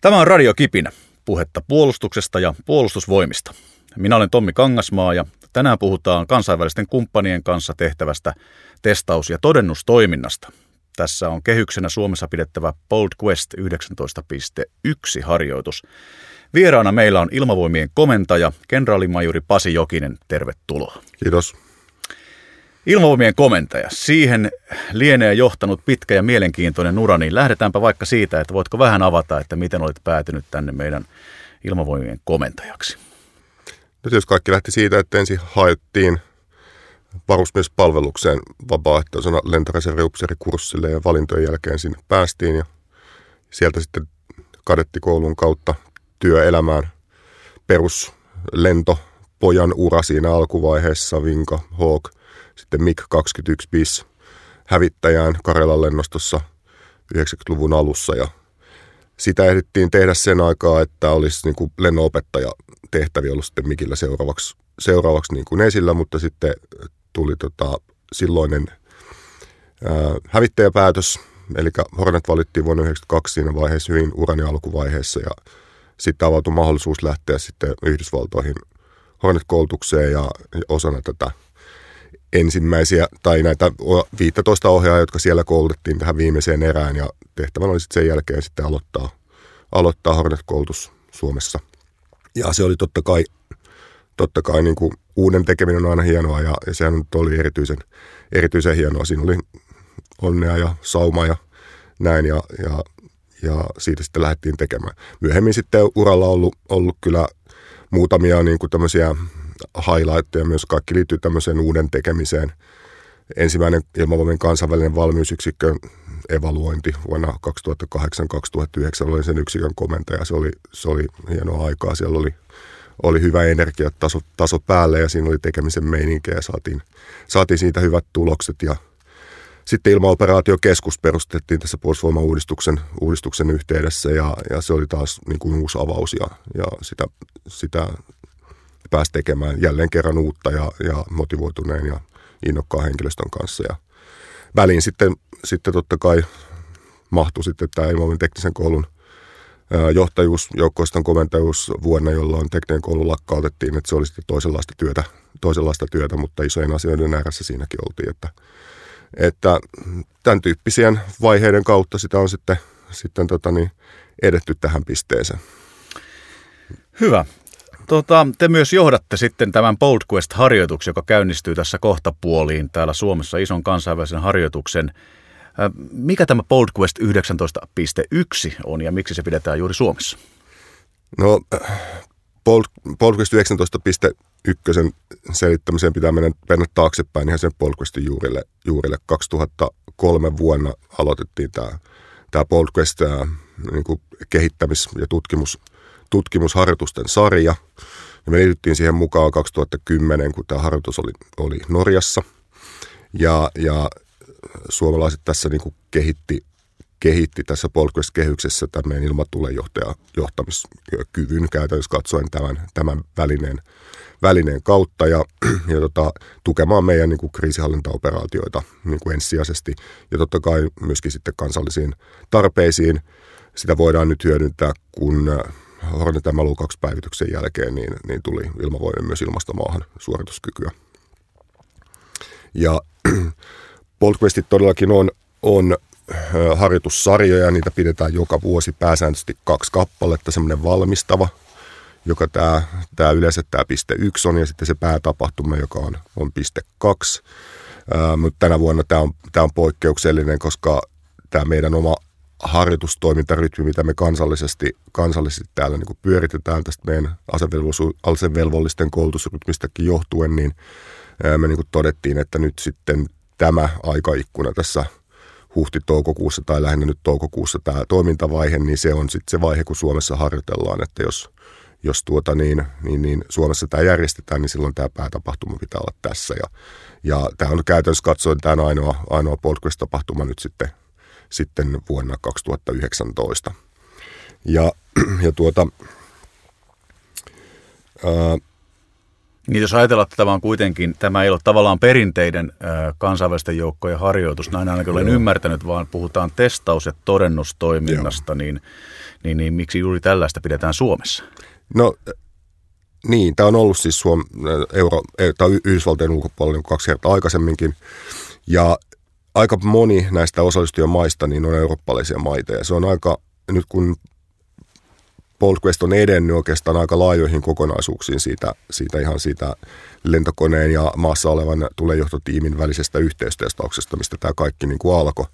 Tämä on Radio Kipinä, puhetta puolustuksesta ja puolustusvoimista. Minä olen Tommi Kangasmaa ja tänään puhutaan kansainvälisten kumppanien kanssa tehtävästä testaus- ja todennustoiminnasta. Tässä on kehyksenä Suomessa pidettävä Bold Quest 19.1 harjoitus. Vieraana meillä on ilmavoimien komentaja, kenraalimajuri Pasi Jokinen. Tervetuloa. Kiitos. Ilmavoimien komentaja. Siihen lienee johtanut pitkä ja mielenkiintoinen ura, niin lähdetäänpä vaikka siitä, että voitko vähän avata, että miten olet päätynyt tänne meidän ilmavoimien komentajaksi. No jos kaikki lähti siitä, että ensin haettiin varusmiespalvelukseen vapaaehtoisena lentoreserviupseerikurssille ja valintojen jälkeen sinne päästiin ja sieltä sitten kadettikoulun kautta työelämään peruslento pojan ura siinä alkuvaiheessa, Vinka, Hawk – sitten MiG-21 bis hävittäjään Karelan lennostossa 90-luvun alussa. Ja sitä ehdittiin tehdä sen aikaa, että olisi niin lennonopettaja tehtäviä ollut sitten Mikillä seuraavaksi, seuraavaksi niin kuin esillä, mutta sitten tuli tota, silloinen ää, hävittäjäpäätös, eli Hornet valittiin vuonna 1992 siinä vaiheessa hyvin urani alkuvaiheessa ja sitten avautui mahdollisuus lähteä sitten Yhdysvaltoihin Hornet-koulutukseen ja osana tätä ensimmäisiä tai näitä 15 ohjaajaa, jotka siellä koulutettiin tähän viimeiseen erään ja tehtävänä oli sitten sen jälkeen sitten aloittaa, aloittaa Hornet-koulutus Suomessa. Ja se oli totta kai, totta kai niin kuin uuden tekeminen on aina hienoa ja, ja sehän oli erityisen, erityisen hienoa. Siinä oli onnea ja sauma ja näin ja, ja, ja siitä sitten lähdettiin tekemään. Myöhemmin sitten uralla on ollut, ollut kyllä muutamia niin kuin tämmöisiä highlightteja myös. Kaikki liittyy tämmöiseen uuden tekemiseen. Ensimmäinen ilmavoimien kansainvälinen valmiusyksikkö evaluointi vuonna 2008-2009 oli sen yksikön komentaja. Se oli, se oli hienoa aikaa. Siellä oli, oli hyvä energiataso taso päälle ja siinä oli tekemisen meininkiä ja saatiin, saatiin siitä hyvät tulokset. Ja sitten ilmaoperaatiokeskus perustettiin tässä puolustusvoimauudistuksen uudistuksen yhteydessä ja, ja se oli taas niin kuin uusi avaus ja, ja sitä, sitä pääsi tekemään jälleen kerran uutta ja, ja motivoituneen ja innokkaan henkilöstön kanssa. Ja väliin sitten, sitten totta kai mahtui sitten tämä Ilmavuuden teknisen koulun johtajuus, joukkoiston komentajuus vuonna, jolloin tekninen koulu lakkautettiin, että se oli sitten toisenlaista työtä, toisenlaista työtä mutta isojen asioiden ääressä siinäkin oltiin, että, että tämän tyyppisien vaiheiden kautta sitä on sitten, sitten tota niin, edetty tähän pisteeseen. Hyvä. Tota, te myös johdatte sitten tämän Bold Quest-harjoituksen, joka käynnistyy tässä kohtapuoliin täällä Suomessa ison kansainvälisen harjoituksen. Mikä tämä Bold Quest 19.1 on ja miksi se pidetään juuri Suomessa? No, Bold, Bold Quest 19.1 selittämiseen pitää mennä, mennä taaksepäin ihan sen Bold juurille. juurille. 2003 vuonna aloitettiin tämä, tämä Bold niin kehittämis- ja tutkimus tutkimusharjoitusten sarja. Ja me liityttiin siihen mukaan 2010, kun tämä harjoitus oli, oli Norjassa. Ja, ja suomalaiset tässä niin kuin kehitti, kehitti tässä Polkvest-kehyksessä tämän ilmatulen johtamiskyvyn käytännössä katsoen tämän, tämän välineen, välineen kautta ja, ja tota, tukemaan meidän niin kuin kriisihallintaoperaatioita niin kuin ensisijaisesti ja totta kai myöskin sitten kansallisiin tarpeisiin. Sitä voidaan nyt hyödyntää, kun Hornet MLU 2 päivityksen jälkeen niin, niin tuli ilmavoimien myös ilmastomaahan suorituskykyä. Ja Boltquestit todellakin on, on harjoitussarjoja, niitä pidetään joka vuosi pääsääntöisesti kaksi kappaletta, semmoinen valmistava, joka tämä, tämä yleensä tämä piste yksi on, ja sitten se päätapahtuma, joka on, on piste kaksi. mutta tänä vuonna tämä on, tämä on poikkeuksellinen, koska tämä meidän oma harjoitustoimintarytmi, mitä me kansallisesti, kansallisesti täällä niin pyöritetään tästä meidän asevelvollisten koulutusrytmistäkin johtuen, niin me niin todettiin, että nyt sitten tämä aikaikkuna tässä huhti-toukokuussa tai lähinnä nyt toukokuussa tämä toimintavaihe, niin se on sitten se vaihe, kun Suomessa harjoitellaan, että jos, jos tuota niin, niin, niin Suomessa tämä järjestetään, niin silloin tämä päätapahtuma pitää olla tässä. Ja, ja tämä on käytännössä katsoen tämä ainoa, ainoa podcast-tapahtuma nyt sitten sitten vuonna 2019. Ja, ja tuota, ää, Niin jos ajatellaan, että tämä on kuitenkin, tämä ei ole tavallaan perinteiden kansainvälisten joukkojen harjoitus, näin ainakin olen ymmärtänyt, vaan puhutaan testaus- ja todennustoiminnasta, niin, niin, niin miksi juuri tällaista pidetään Suomessa? No niin, tämä on ollut siis Suom, Euro, tai Yhdysvaltojen ulkopuolella niin kaksi kertaa aikaisemminkin. Ja aika moni näistä osallistujamaista niin on eurooppalaisia maita. Ja se on aika, nyt kun PolQuest on edennyt oikeastaan aika laajoihin kokonaisuuksiin siitä, siitä ihan siitä lentokoneen ja maassa olevan tulejohtotiimin välisestä yhteistestauksesta, mistä tämä kaikki niin kuin alkoi,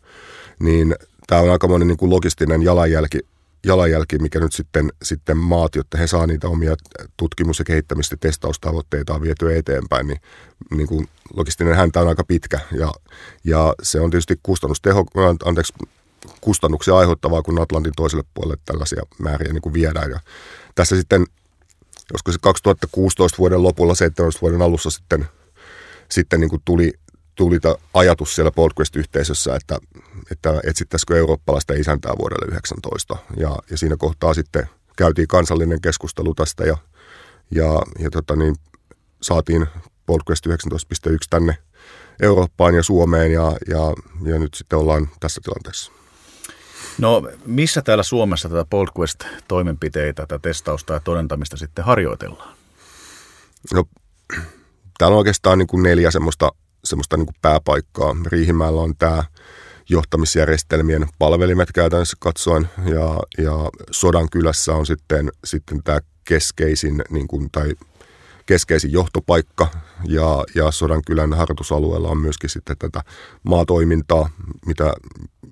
niin tämä on aika monen niin kuin logistinen jalanjälki, jalanjälki, mikä nyt sitten, sitten maat, jotta he saa niitä omia tutkimus- ja kehittämistä ja testaustavoitteitaan vietyä eteenpäin, niin, niin kuin logistinen häntä on aika pitkä ja, ja se on tietysti kustannusteho, anteeksi, kustannuksia aiheuttavaa, kun Atlantin toiselle puolelle tällaisia määriä niin kuin viedään. Ja tässä sitten, joskus se 2016 vuoden lopulla, 17 vuoden alussa sitten, sitten niin kuin tuli, tuli ajatus siellä Podquest-yhteisössä, että, että etsittäisikö eurooppalaista isäntää vuodelle 19. Ja, ja siinä kohtaa sitten käytiin kansallinen keskustelu tästä ja, ja, ja tota niin, saatiin Podquest 19.1 tänne Eurooppaan ja Suomeen ja, ja, ja nyt sitten ollaan tässä tilanteessa. No missä täällä Suomessa tätä PoldQuest-toimenpiteitä, tätä testausta ja todentamista sitten harjoitellaan? No täällä on oikeastaan niin kuin neljä semmoista, semmoista niin kuin pääpaikkaa. Riihimäellä on tämä johtamisjärjestelmien palvelimet käytännössä katsoen ja, ja Sodan kylässä on sitten, sitten tämä keskeisin niin kuin, tai keskeisin johtopaikka ja, ja Sodankylän harjoitusalueella on myöskin sitten tätä maatoimintaa, mitä,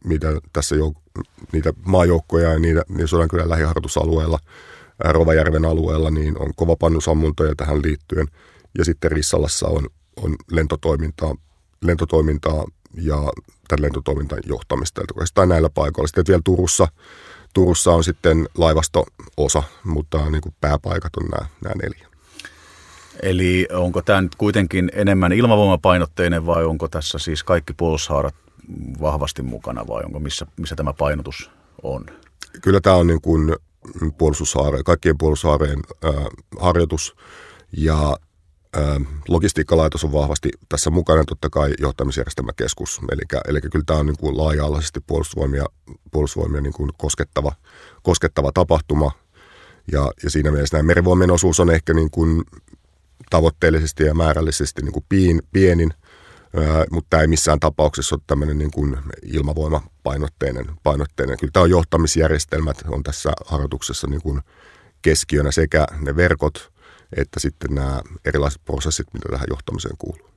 mitä tässä jo, niitä maajoukkoja ja niitä, niin Sodankylän lähiharjoitusalueella, Rovajärven alueella, niin on kovapannusammuntoja tähän liittyen. Ja sitten Rissalassa on lentotoimintaa, lentotoimintaa ja tämän lentotoimintan johtamista. Eli näillä paikoilla. Sitten vielä Turussa, Turussa on sitten laivasto-osa, mutta niin kuin pääpaikat on nämä, nämä neljä. Eli onko tämä nyt kuitenkin enemmän ilmavoimapainotteinen vai onko tässä siis kaikki puolustushaarat vahvasti mukana vai onko missä, missä tämä painotus on? Kyllä tämä on niin kuin puolustushaare, kaikkien puolustushaareen äh, harjoitus ja logistiikkalaitos on vahvasti tässä mukana, totta kai johtamisjärjestelmäkeskus. Eli, eli kyllä tämä on niin kuin laaja-alaisesti puolustusvoimia, puolustusvoimia niin kuin koskettava, koskettava tapahtuma. Ja, ja siinä mielessä nämä merivoimien osuus on ehkä niin kuin tavoitteellisesti ja määrällisesti niin kuin pien, pienin, mutta tämä ei missään tapauksessa ole tämmöinen niin kuin ilmavoimapainotteinen. Painotteinen. Kyllä tämä on johtamisjärjestelmät on tässä harjoituksessa niin kuin keskiönä sekä ne verkot että sitten nämä erilaiset prosessit, mitä tähän johtamiseen kuuluu.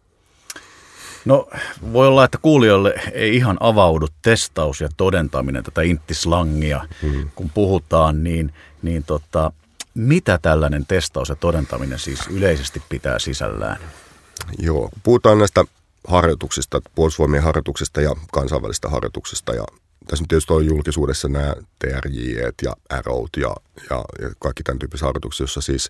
No voi olla, että kuulijoille ei ihan avaudu testaus ja todentaminen tätä inttislangia, hmm. kun puhutaan, niin, niin tota, mitä tällainen testaus ja todentaminen siis yleisesti pitää sisällään? Joo, puhutaan näistä harjoituksista, puolustusvoimien harjoituksista ja kansainvälistä harjoituksista. Ja tässä nyt tietysti on julkisuudessa nämä TRJ ja Arrowt ja, ja, ja kaikki tämän tyyppiset harjoitukset, jossa siis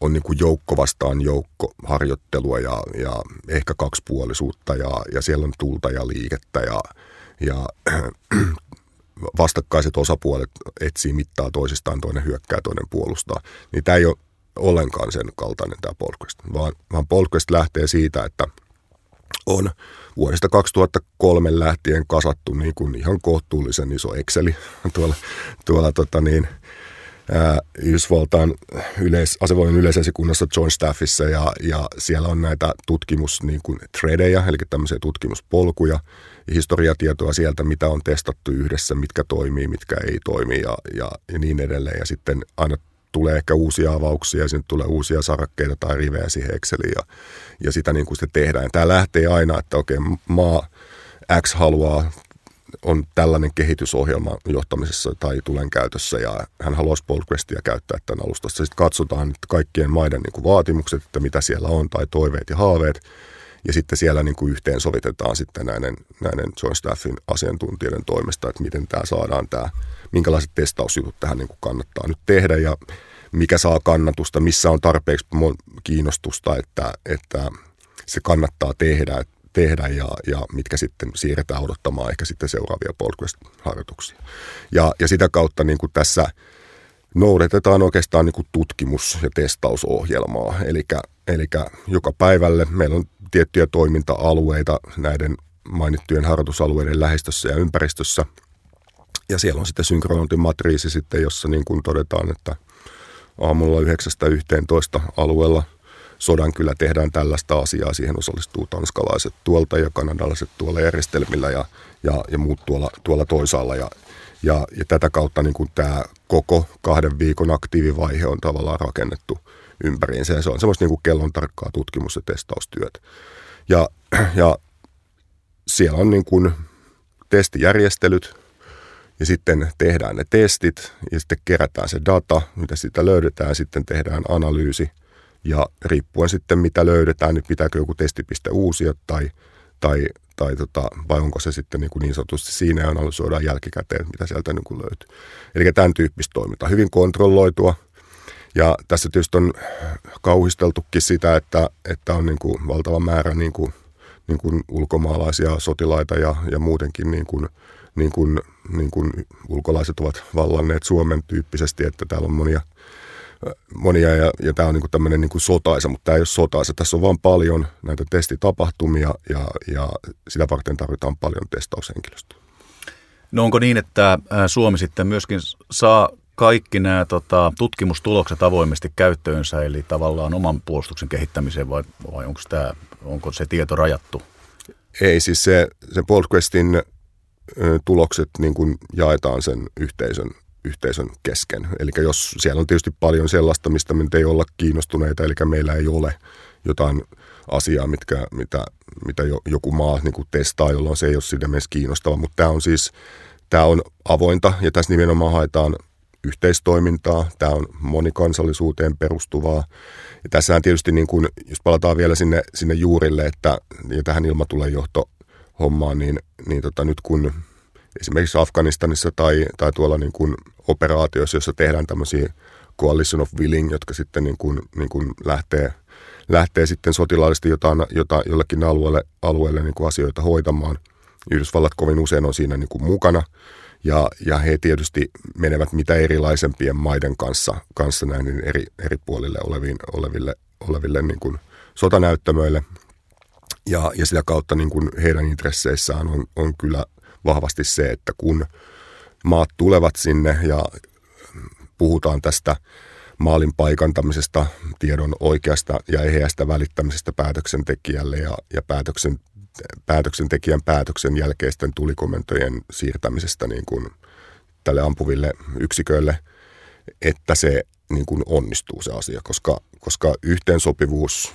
on niin joukko vastaan joukko harjoittelua ja, ja ehkä kaksipuolisuutta ja, ja siellä on tulta ja liikettä ja, ja vastakkaiset osapuolet etsii mittaa toisistaan, toinen hyökkää, toinen puolustaa. Niin tämä ei ole ollenkaan sen kaltainen tämä Polquest, vaan, vaan Polquest lähtee siitä, että on vuodesta 2003 lähtien kasattu niin kuin ihan kohtuullisen iso Exceli tuolla, tuolla tota niin, Yhdysvaltain yleis, asevoimien yleisesikunnassa Joint Staffissa ja, ja siellä on näitä tutkimus niin kuin eli tämmöisiä tutkimuspolkuja, historiatietoa sieltä, mitä on testattu yhdessä, mitkä toimii, mitkä ei toimi ja, ja, ja niin edelleen. Ja sitten aina tulee ehkä uusia avauksia ja tulee uusia sarakkeita tai rivejä siihen Exceliin ja, ja sitä niin kuin sitten tehdään. Ja tämä lähtee aina, että okei, maa X haluaa on tällainen kehitysohjelma johtamisessa tai tulen käytössä ja hän haluaisi Postgrestia käyttää tämän alustassa. Sitten katsotaan että kaikkien maiden niin kuin vaatimukset, että mitä siellä on tai toiveet ja haaveet ja sitten siellä niin kuin yhteensovitetaan sitten näiden, näiden Joint Staffin asiantuntijoiden toimesta, että miten tämä saadaan tämä, minkälaiset testausjutut tähän niin kuin kannattaa nyt tehdä ja mikä saa kannatusta, missä on tarpeeksi kiinnostusta, että, että se kannattaa tehdä, tehdä ja, ja mitkä sitten siirretään odottamaan ehkä sitten seuraavia podcast-harjoituksia. Ja, ja sitä kautta niin kuin tässä noudatetaan oikeastaan niin kuin tutkimus- ja testausohjelmaa. Eli joka päivälle meillä on tiettyjä toiminta-alueita näiden mainittujen harjoitusalueiden lähistössä ja ympäristössä. Ja siellä on sitten synkronointimatriisi sitten, jossa niin kuin todetaan, että aamulla 9.11 alueella sodan kyllä tehdään tällaista asiaa. Siihen osallistuu tanskalaiset tuolta ja kanadalaiset tuolla järjestelmillä ja, ja, ja muut tuolla, tuolla toisaalla. Ja, ja, ja tätä kautta niin kuin tämä koko kahden viikon aktiivivaihe on tavallaan rakennettu ympäriinsä. Ja se on semmoista niin kuin kellon tarkkaa tutkimus- ja testaustyötä. Ja, ja siellä on niin kuin testijärjestelyt ja sitten tehdään ne testit ja sitten kerätään se data, mitä siitä löydetään, sitten tehdään analyysi ja riippuen sitten mitä löydetään, niin pitääkö joku testipiste uusia tai, tai, tai tota, vai onko se sitten niin, kuin niin sanotusti siinä ja analysoidaan jälkikäteen, mitä sieltä niin kuin löytyy. Eli tämän tyyppistä toimintaa, hyvin kontrolloitua. Ja tässä tietysti on kauhisteltukin sitä, että, että on niin kuin valtava määrä niin kuin niin kuin ulkomaalaisia sotilaita ja, ja muutenkin niin kuin, niin kuin, niin kuin ulkolaiset ovat vallanneet Suomen tyyppisesti, että täällä on monia, monia ja, ja tämä on niin kuin tämmöinen niin kuin sotaisa, mutta tämä ei ole sotaisa. Tässä on vaan paljon näitä testitapahtumia ja, ja sitä varten tarvitaan paljon testaushenkilöstöä. No onko niin, että Suomi sitten myöskin saa kaikki nämä tota, tutkimustulokset avoimesti käyttöönsä, eli tavallaan oman puolustuksen kehittämiseen, vai, vai onko, tämä, onko se tieto rajattu? Ei, siis se, se tulokset niin kuin jaetaan sen yhteisön, yhteisön kesken. Eli jos siellä on tietysti paljon sellaista, mistä me ei olla kiinnostuneita, eli meillä ei ole jotain asiaa, mitkä, mitä, mitä joku maa niin kuin testaa, jolloin se ei ole siinä mielessä kiinnostava. Mutta tämä on siis tämä on avointa ja tässä nimenomaan haetaan yhteistoimintaa, tämä on monikansallisuuteen perustuvaa. Ja tässähän tietysti, niin kun, jos palataan vielä sinne, sinne juurille, että ja tähän ilmatulenjohto hommaan, niin, niin tota, nyt kun esimerkiksi Afganistanissa tai, tai tuolla niin kuin operaatioissa, jossa tehdään tämmöisiä coalition of willing, jotka sitten niin kuin, niin kuin lähtee, lähtee sitten sotilaallisesti jotain, jotain, jollekin alueelle, alueelle niin kuin asioita hoitamaan. Yhdysvallat kovin usein on siinä niin kuin mukana – ja, ja he tietysti menevät mitä erilaisempien maiden kanssa, kanssa näin niin eri, eri puolille oleviin, oleville, oleville niin kuin sotanäyttämöille. Ja, ja sitä kautta niin kuin heidän intresseissään on, on kyllä vahvasti se, että kun maat tulevat sinne ja puhutaan tästä maalin paikantamisesta, tiedon oikeasta ja eheästä välittämisestä päätöksentekijälle ja, ja päätöksen päätöksentekijän päätöksen jälkeisten tulikomentojen siirtämisestä niin kuin tälle ampuville yksiköille, että se niin kuin onnistuu se asia, koska, koska yhteensopivuus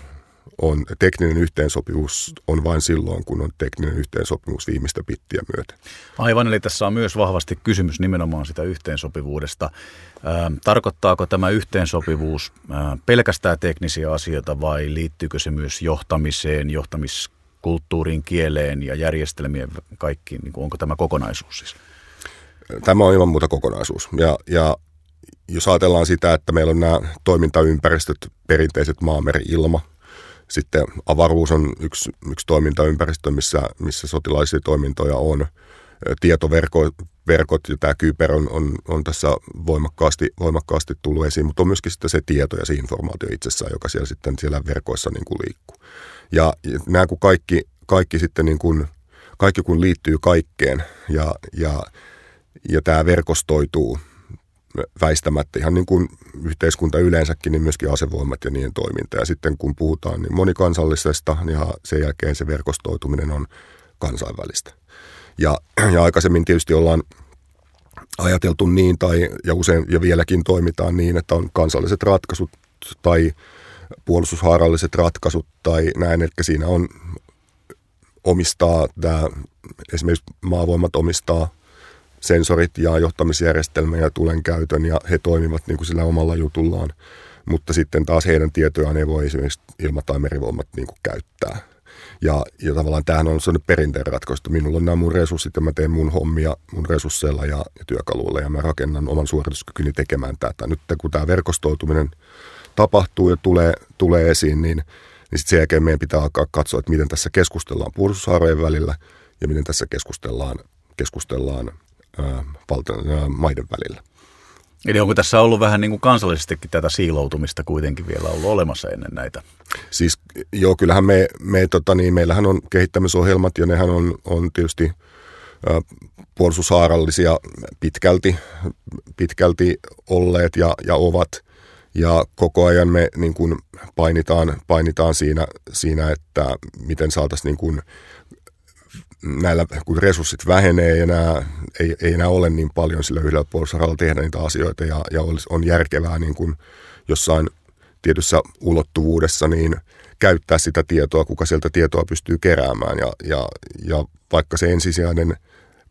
on, tekninen yhteensopivuus on vain silloin, kun on tekninen yhteensopivuus viimeistä pittiä myöten. Aivan, eli tässä on myös vahvasti kysymys nimenomaan sitä yhteensopivuudesta. Tarkoittaako tämä yhteensopivuus pelkästään teknisiä asioita vai liittyykö se myös johtamiseen, johtamis kulttuuriin, kieleen ja järjestelmien kaikkiin? Niin onko tämä kokonaisuus siis? Tämä on ilman muuta kokonaisuus. Ja, ja jos ajatellaan sitä, että meillä on nämä toimintaympäristöt, perinteiset maameri, ilma, sitten avaruus on yksi, yksi toimintaympäristö, missä, missä sotilaisia toimintoja on. Tietoverkot ja tämä kyber on, on, on tässä voimakkaasti, voimakkaasti tullut esiin, mutta on myöskin sitten se tieto ja se informaatio itsessään, joka siellä sitten siellä verkoissa niin kuin liikkuu. Ja, ja nämä kun kaikki, kaikki sitten niin kuin, kaikki kun liittyy kaikkeen ja, ja, ja tämä verkostoituu väistämättä ihan niin kuin yhteiskunta yleensäkin, niin myöskin asevoimat ja niiden toiminta. Ja sitten kun puhutaan niin monikansallisesta, niin sen jälkeen se verkostoituminen on kansainvälistä. Ja, ja aikaisemmin tietysti ollaan ajateltu niin, tai, ja usein ja vieläkin toimitaan niin, että on kansalliset ratkaisut tai puolustushaaralliset ratkaisut tai näin, että siinä on omistaa tämä, esimerkiksi maavoimat omistaa sensorit ja johtamisjärjestelmä ja tulen käytön ja he toimivat niin kuin sillä omalla jutullaan. Mutta sitten taas heidän tietojaan ei voi esimerkiksi ilma- tai merivoimat niin kuin käyttää. Ja, ja tavallaan tämähän on sellainen perinteinen ratkaisu. Minulla on nämä mun resurssit ja mä teen mun hommia mun resursseilla ja, ja työkaluilla ja mä rakennan oman suorituskykyni tekemään tätä. Nyt kun tämä verkostoituminen – tapahtuu ja tulee, tulee esiin, niin, niin sitten sen jälkeen meidän pitää alkaa katsoa, että miten tässä keskustellaan puolustushaarojen välillä ja miten tässä keskustellaan, keskustellaan valta, ää, maiden välillä. Eli onko tässä ollut vähän niin kuin kansallisestikin tätä siiloutumista kuitenkin vielä ollut olemassa ennen näitä? Siis joo, kyllähän me, me tota niin, meillähän on kehittämisohjelmat ja nehän on, on tietysti ä, puolustushaarallisia pitkälti, pitkälti olleet ja, ja ovat. Ja koko ajan me niin kuin painitaan, painitaan siinä, siinä, että miten saataisiin niin kuin näillä, kun resurssit vähenee ja nämä, ei, ei enää ole niin paljon sillä yhdellä puolustusaralla tehdä niitä asioita ja, ja on järkevää niin kuin jossain tietyssä ulottuvuudessa niin käyttää sitä tietoa, kuka sieltä tietoa pystyy keräämään ja, ja, ja vaikka se ensisijainen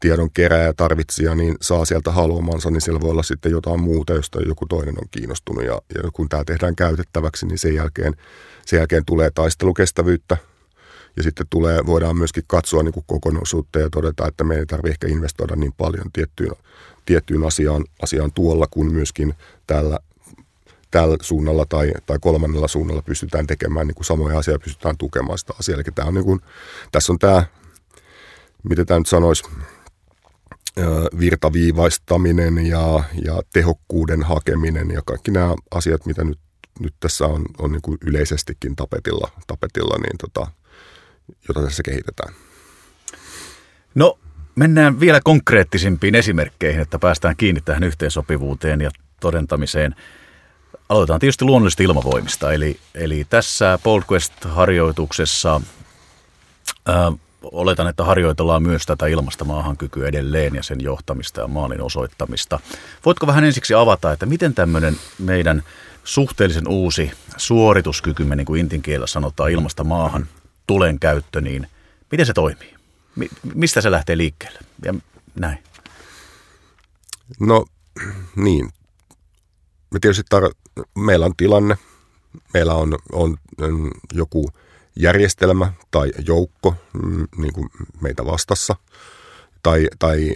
tiedon kerääjä tarvitsija niin saa sieltä haluamansa, niin siellä voi olla sitten jotain muuta, josta joku toinen on kiinnostunut ja, ja kun tämä tehdään käytettäväksi, niin sen jälkeen, sen jälkeen tulee taistelukestävyyttä, ja sitten tulee, voidaan myöskin katsoa niin kuin kokonaisuutta ja todeta, että me ei tarvitse ehkä investoida niin paljon tiettyyn, tiettyyn asiaan, asiaan tuolla, kun myöskin tällä, tällä suunnalla tai, tai kolmannella suunnalla pystytään tekemään niin kuin samoja asioita, pystytään tukemaan sitä asiaa. Eli tämä on niin kuin, tässä on tämä, miten tämä nyt sanoisi, virtaviivaistaminen ja, ja tehokkuuden hakeminen ja kaikki nämä asiat, mitä nyt, nyt tässä on, on niin kuin yleisestikin tapetilla, tapetilla niin tota, jota tässä kehitetään. No, mennään vielä konkreettisimpiin esimerkkeihin, että päästään kiinni tähän yhteensopivuuteen ja todentamiseen. Aloitetaan tietysti luonnollisesti ilmavoimista, eli, eli tässä PolQuest-harjoituksessa ää, oletan, että harjoitellaan myös tätä ilmasta maahankykyä edelleen ja sen johtamista ja maalin osoittamista. Voitko vähän ensiksi avata, että miten tämmöinen meidän suhteellisen uusi suorituskykymme, niin kuin intin kielellä sanotaan, ilmasta maahan tulen käyttö, niin miten se toimii? Mistä se lähtee liikkeelle ja näin? No niin, me tietysti tar- meillä on tilanne, meillä on, on, joku järjestelmä tai joukko mm, niin kuin meitä vastassa tai, tai,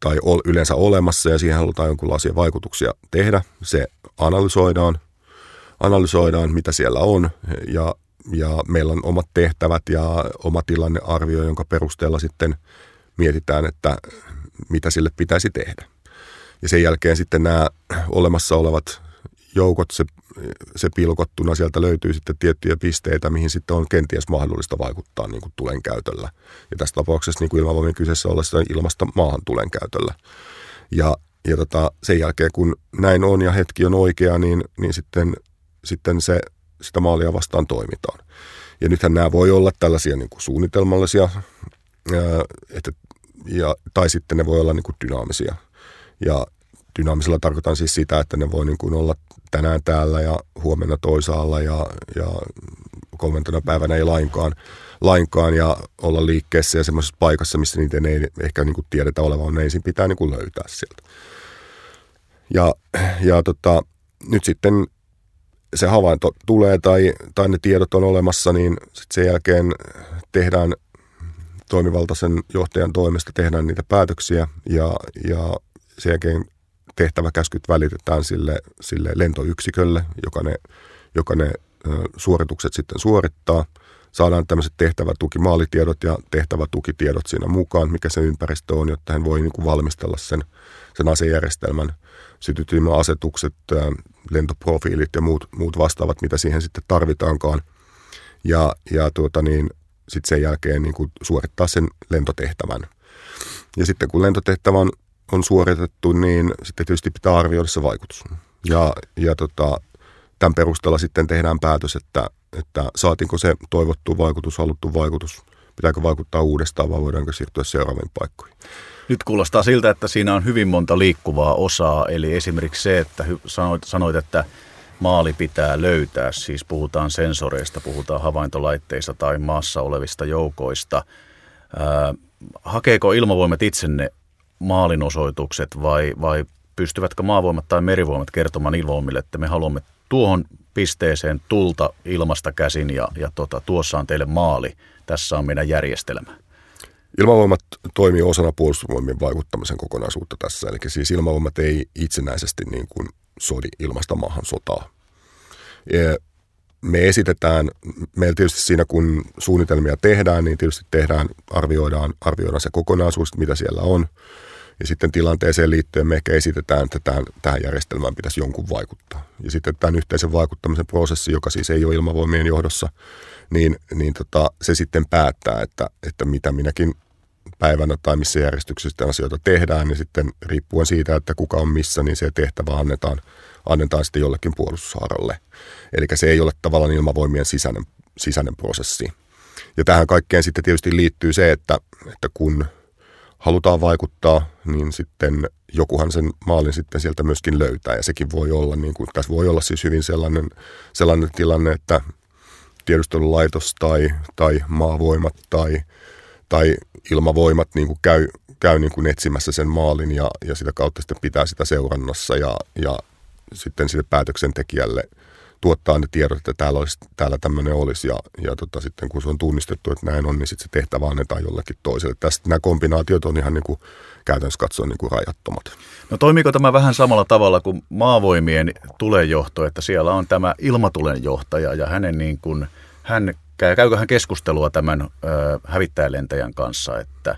tai yleensä olemassa ja siihen halutaan jonkinlaisia vaikutuksia tehdä. Se analysoidaan, analysoidaan mitä siellä on ja ja meillä on omat tehtävät ja oma tilannearvio, jonka perusteella sitten mietitään, että mitä sille pitäisi tehdä. Ja sen jälkeen sitten nämä olemassa olevat joukot, se, se pilkottuna sieltä löytyy sitten tiettyjä pisteitä, mihin sitten on kenties mahdollista vaikuttaa niin kuin tulen käytöllä. Ja tässä tapauksessa niin kuin ilmavoimien kyseessä ollessa ilmasta maahan tulen käytöllä. Ja, ja tota, sen jälkeen kun näin on ja hetki on oikea, niin, niin sitten, sitten se sitä maalia vastaan toimitaan. Ja nythän nämä voi olla tällaisia niin kuin suunnitelmallisia, että, ja, tai sitten ne voi olla niin kuin dynaamisia. Ja dynaamisella tarkoitan siis sitä, että ne voi niin kuin olla tänään täällä ja huomenna toisaalla ja, ja kolmantena päivänä ei lainkaan, lainkaan ja olla liikkeessä ja semmoisessa paikassa, missä niitä ei ehkä niin kuin tiedetä olevan, ne ensin pitää niin kuin löytää sieltä. Ja, ja tota, nyt sitten se havainto tulee tai, tai ne tiedot on olemassa, niin sit sen jälkeen tehdään toimivaltaisen johtajan toimesta tehdään niitä päätöksiä ja, ja sen jälkeen tehtäväkäskyt välitetään sille, sille lentoyksikölle, joka ne, joka ne suoritukset sitten suorittaa. Saadaan tämmöiset tehtävätukimaalitiedot ja tehtävätukitiedot siinä mukaan, mikä se ympäristö on, jotta hän voi niin kuin valmistella sen, sen asejärjestelmän sytytymäasetukset, lentoprofiilit ja muut, muut vastaavat, mitä siihen sitten tarvitaankaan. Ja, ja tuota niin, sitten sen jälkeen niin kuin suorittaa sen lentotehtävän. Ja sitten kun lentotehtävä on, on suoritettu, niin sitten tietysti pitää arvioida se vaikutus. Ja, ja tota, tämän perusteella sitten tehdään päätös, että, että saatiinko se toivottu vaikutus, haluttu vaikutus, pitääkö vaikuttaa uudestaan vai voidaanko siirtyä seuraaviin paikkoihin. Nyt kuulostaa siltä, että siinä on hyvin monta liikkuvaa osaa, eli esimerkiksi se, että sanoit, sanoit että maali pitää löytää, siis puhutaan sensoreista, puhutaan havaintolaitteista tai maassa olevista joukoista. Ää, hakeeko ilmavoimat itsenne maalinosoitukset vai, vai pystyvätkö maavoimat tai merivoimat kertomaan ilmavoimille, että me haluamme tuohon pisteeseen tulta ilmasta käsin ja, ja tota, tuossa on teille maali, tässä on meidän järjestelmä. Ilmavoimat toimii osana puolustusvoimien vaikuttamisen kokonaisuutta tässä. Eli siis ilmavoimat ei itsenäisesti niin kuin sodi ilmasta maahan sotaa. Ja me esitetään, meillä tietysti siinä kun suunnitelmia tehdään, niin tietysti tehdään, arvioidaan, arvioidaan se kokonaisuus, mitä siellä on. Ja sitten tilanteeseen liittyen me ehkä esitetään, että tähän, tähän järjestelmään pitäisi jonkun vaikuttaa. Ja sitten tämän yhteisen vaikuttamisen prosessi, joka siis ei ole ilmavoimien johdossa, niin, niin tota, se sitten päättää, että, että mitä minäkin päivänä tai missä järjestyksessä asioita tehdään, niin sitten riippuen siitä, että kuka on missä, niin se tehtävä annetaan, annetaan sitten jollekin puolustushaaralle. Eli se ei ole tavallaan ilmavoimien sisäinen, sisäinen prosessi. Ja tähän kaikkeen sitten tietysti liittyy se, että, että kun halutaan vaikuttaa, niin sitten jokuhan sen maalin sitten sieltä myöskin löytää. Ja sekin voi olla, niin kuin, tässä voi olla siis hyvin sellainen, sellainen tilanne, että tiedustelulaitos tai, tai maavoimat tai, tai ilmavoimat niin kuin käy, käy niin kuin etsimässä sen maalin ja, ja sitä kautta sitten pitää sitä seurannassa ja, ja sitten sille päätöksentekijälle – tuottaa ne tiedot, että täällä, olisi, täällä tämmöinen olisi ja, ja tota, sitten kun se on tunnistettu, että näin on, niin sitten se tehtävä annetaan jollekin toiselle. Tästä nämä kombinaatiot on ihan niin kuin, käytännössä katsoen niin kuin rajattomat. No toimiko tämä vähän samalla tavalla kuin maavoimien tulejohto, että siellä on tämä ilmatulen johtaja ja hänen niin kuin, hän, käykö hän keskustelua tämän ö, hävittäjälentäjän kanssa, että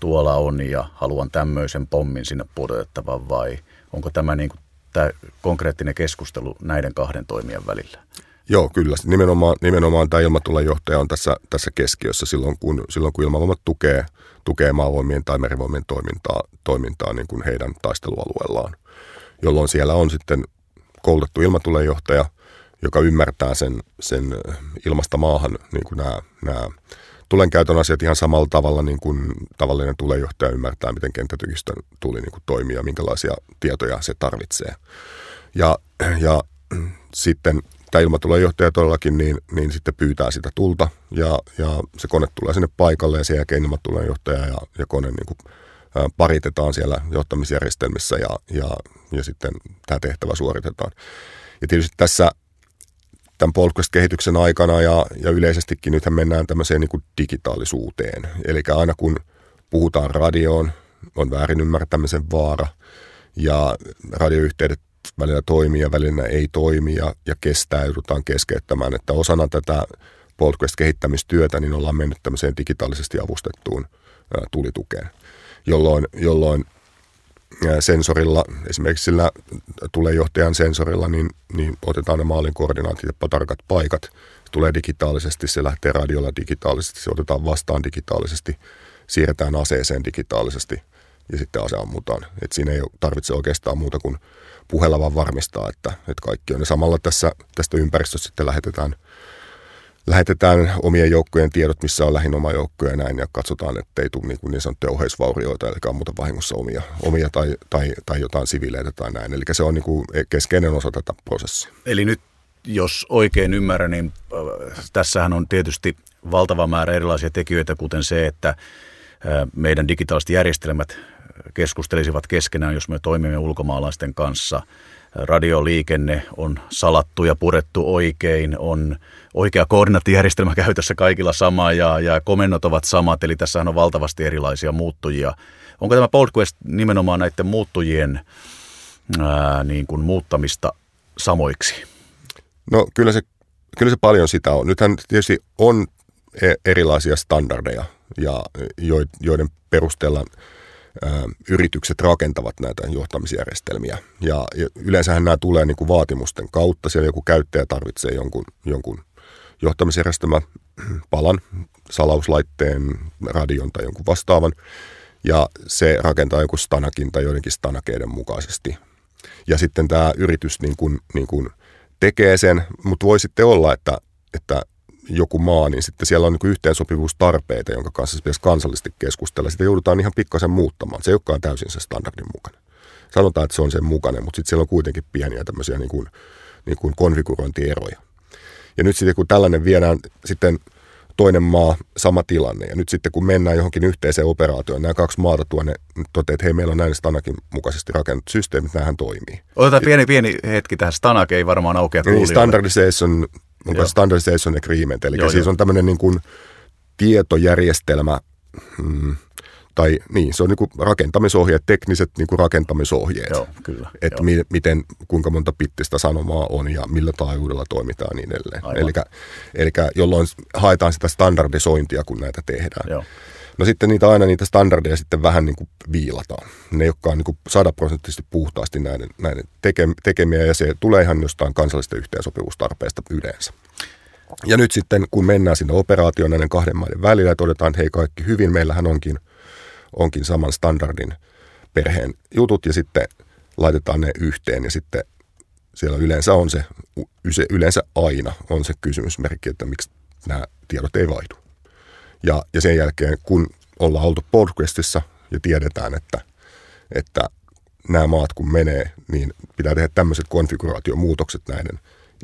tuolla on ja haluan tämmöisen pommin sinne pudotettavan vai onko tämä niin kuin tämä konkreettinen keskustelu näiden kahden toimijan välillä? Joo, kyllä. Nimenomaan, nimenomaan tämä ilmatulenjohtaja on tässä, tässä keskiössä silloin, kun, silloin kun ilmavoimat tukee, tukee maavoimien tai merivoimien toimintaa, toimintaa niin kuin heidän taistelualueellaan, jolloin siellä on sitten koulutettu ilmatulenjohtaja, joka ymmärtää sen, sen ilmasta maahan niin kuin nämä, nämä tulen käytön asiat ihan samalla tavalla niin kuin tavallinen tulejohtaja ymmärtää, miten kenttätykistön tuli niin kuin toimii ja minkälaisia tietoja se tarvitsee. Ja, ja sitten tämä ilmatulenjohtaja todellakin niin, niin sitten pyytää sitä tulta ja, ja se kone tulee sinne paikalle ja sen jälkeen ilmatulenjohtaja ja, ja kone niin kuin, paritetaan siellä johtamisjärjestelmissä ja, ja, ja sitten tämä tehtävä suoritetaan. Ja tietysti tässä tämän podcast-kehityksen aikana ja, ja yleisestikin nythän mennään tämmöiseen niin kuin digitaalisuuteen. Eli aina kun puhutaan radioon, on väärin ymmärtämisen vaara ja radioyhteydet välillä toimii ja välillä ei toimi ja, ja kestää joudutaan keskeyttämään. Että osana tätä podcast-kehittämistyötä niin ollaan mennyt tämmöiseen digitaalisesti avustettuun ää, tulitukeen, jolloin, jolloin sensorilla, esimerkiksi sillä tulejohtajan sensorilla, niin, niin otetaan ne maalin koordinaatit ja tarkat paikat. Se tulee digitaalisesti, se lähtee radiolla digitaalisesti, se otetaan vastaan digitaalisesti, siirretään aseeseen digitaalisesti ja sitten ase ammutaan. Et siinä ei tarvitse oikeastaan muuta kuin puhella vaan varmistaa, että, että kaikki on. Ja samalla tässä, tästä ympäristöstä sitten lähetetään – lähetetään omien joukkojen tiedot, missä on lähin oma joukko ja näin, ja katsotaan, ettei tule niin, niin sanottuja oheisvaurioita, eli ammuta vahingossa omia, omia tai, tai, tai jotain siviileitä tai näin. Eli se on niin kuin keskeinen osa tätä prosessia. Eli nyt, jos oikein ymmärrän, niin äh, tässähän on tietysti valtava määrä erilaisia tekijöitä, kuten se, että äh, meidän digitaaliset järjestelmät keskustelisivat keskenään, jos me toimimme ulkomaalaisten kanssa – radioliikenne on salattu ja purettu oikein, on oikea koordinaattijärjestelmä käytössä kaikilla sama ja, ja komennot ovat samat, eli tässä on valtavasti erilaisia muuttujia. Onko tämä PodQuest nimenomaan näiden muuttujien ää, niin kuin muuttamista samoiksi? No kyllä se, kyllä se paljon sitä on. Nythän tietysti on e, erilaisia standardeja, ja joiden perusteella – yritykset rakentavat näitä johtamisjärjestelmiä. Ja, ja yleensähän nämä tulee niin kuin vaatimusten kautta. Siellä joku käyttäjä tarvitsee jonkun, jonkun johtamisjärjestelmä palan, salauslaitteen, radion tai jonkun vastaavan. Ja se rakentaa joku stanakin tai joidenkin stanakeiden mukaisesti. Ja sitten tämä yritys niin kuin, niin kuin tekee sen, mutta voi sitten olla, että, että joku maa, niin sitten siellä on niin yhteensopivuustarpeita, jonka kanssa pitäisi kansallisesti keskustella. Sitä joudutaan ihan pikkasen muuttamaan. Se ei olekaan täysin se standardin mukainen. Sanotaan, että se on sen mukainen, mutta sitten siellä on kuitenkin pieniä tämmöisiä niin kuin, niin kuin konfigurointieroja. Ja nyt sitten kun tällainen viedään sitten toinen maa, sama tilanne. Ja nyt sitten kun mennään johonkin yhteiseen operaatioon, nämä kaksi maata tuonne toteaa, että hei, meillä on näin Stanakin mukaisesti rakennettu systeemit, nämähän toimii. Otetaan pieni, pieni hetki tähän. Stanak ei varmaan aukea niin, standardization onko standardization agreement, eli joo, siis joo. on tämmöinen niin kuin tietojärjestelmä, hmm, tai niin, se on niin kuin rakentamisohjeet, tekniset niin kuin rakentamisohjeet. Joo, kyllä. Että mi- miten, kuinka monta pittistä sanomaa on ja millä taajuudella toimitaan niin edelleen. Eli jolloin haetaan sitä standardisointia, kun näitä tehdään. Joo. No sitten niitä aina niitä standardeja sitten vähän niin kuin viilataan. Ne, jotka on niin sataprosenttisesti puhtaasti näiden, näiden tekemiä ja se tulee ihan jostain kansallisesta yhteensopivuustarpeesta yleensä. Ja nyt sitten, kun mennään sinne operaatioon näiden kahden maiden välillä ja todetaan, että hei kaikki hyvin, meillähän onkin, onkin saman standardin perheen jutut ja sitten laitetaan ne yhteen ja sitten siellä yleensä on se, yleensä aina on se kysymysmerkki, että miksi nämä tiedot ei vaihdu. Ja, ja sen jälkeen, kun ollaan oltu podcastissa ja tiedetään, että, että nämä maat kun menee, niin pitää tehdä tämmöiset konfiguraatiomuutokset näiden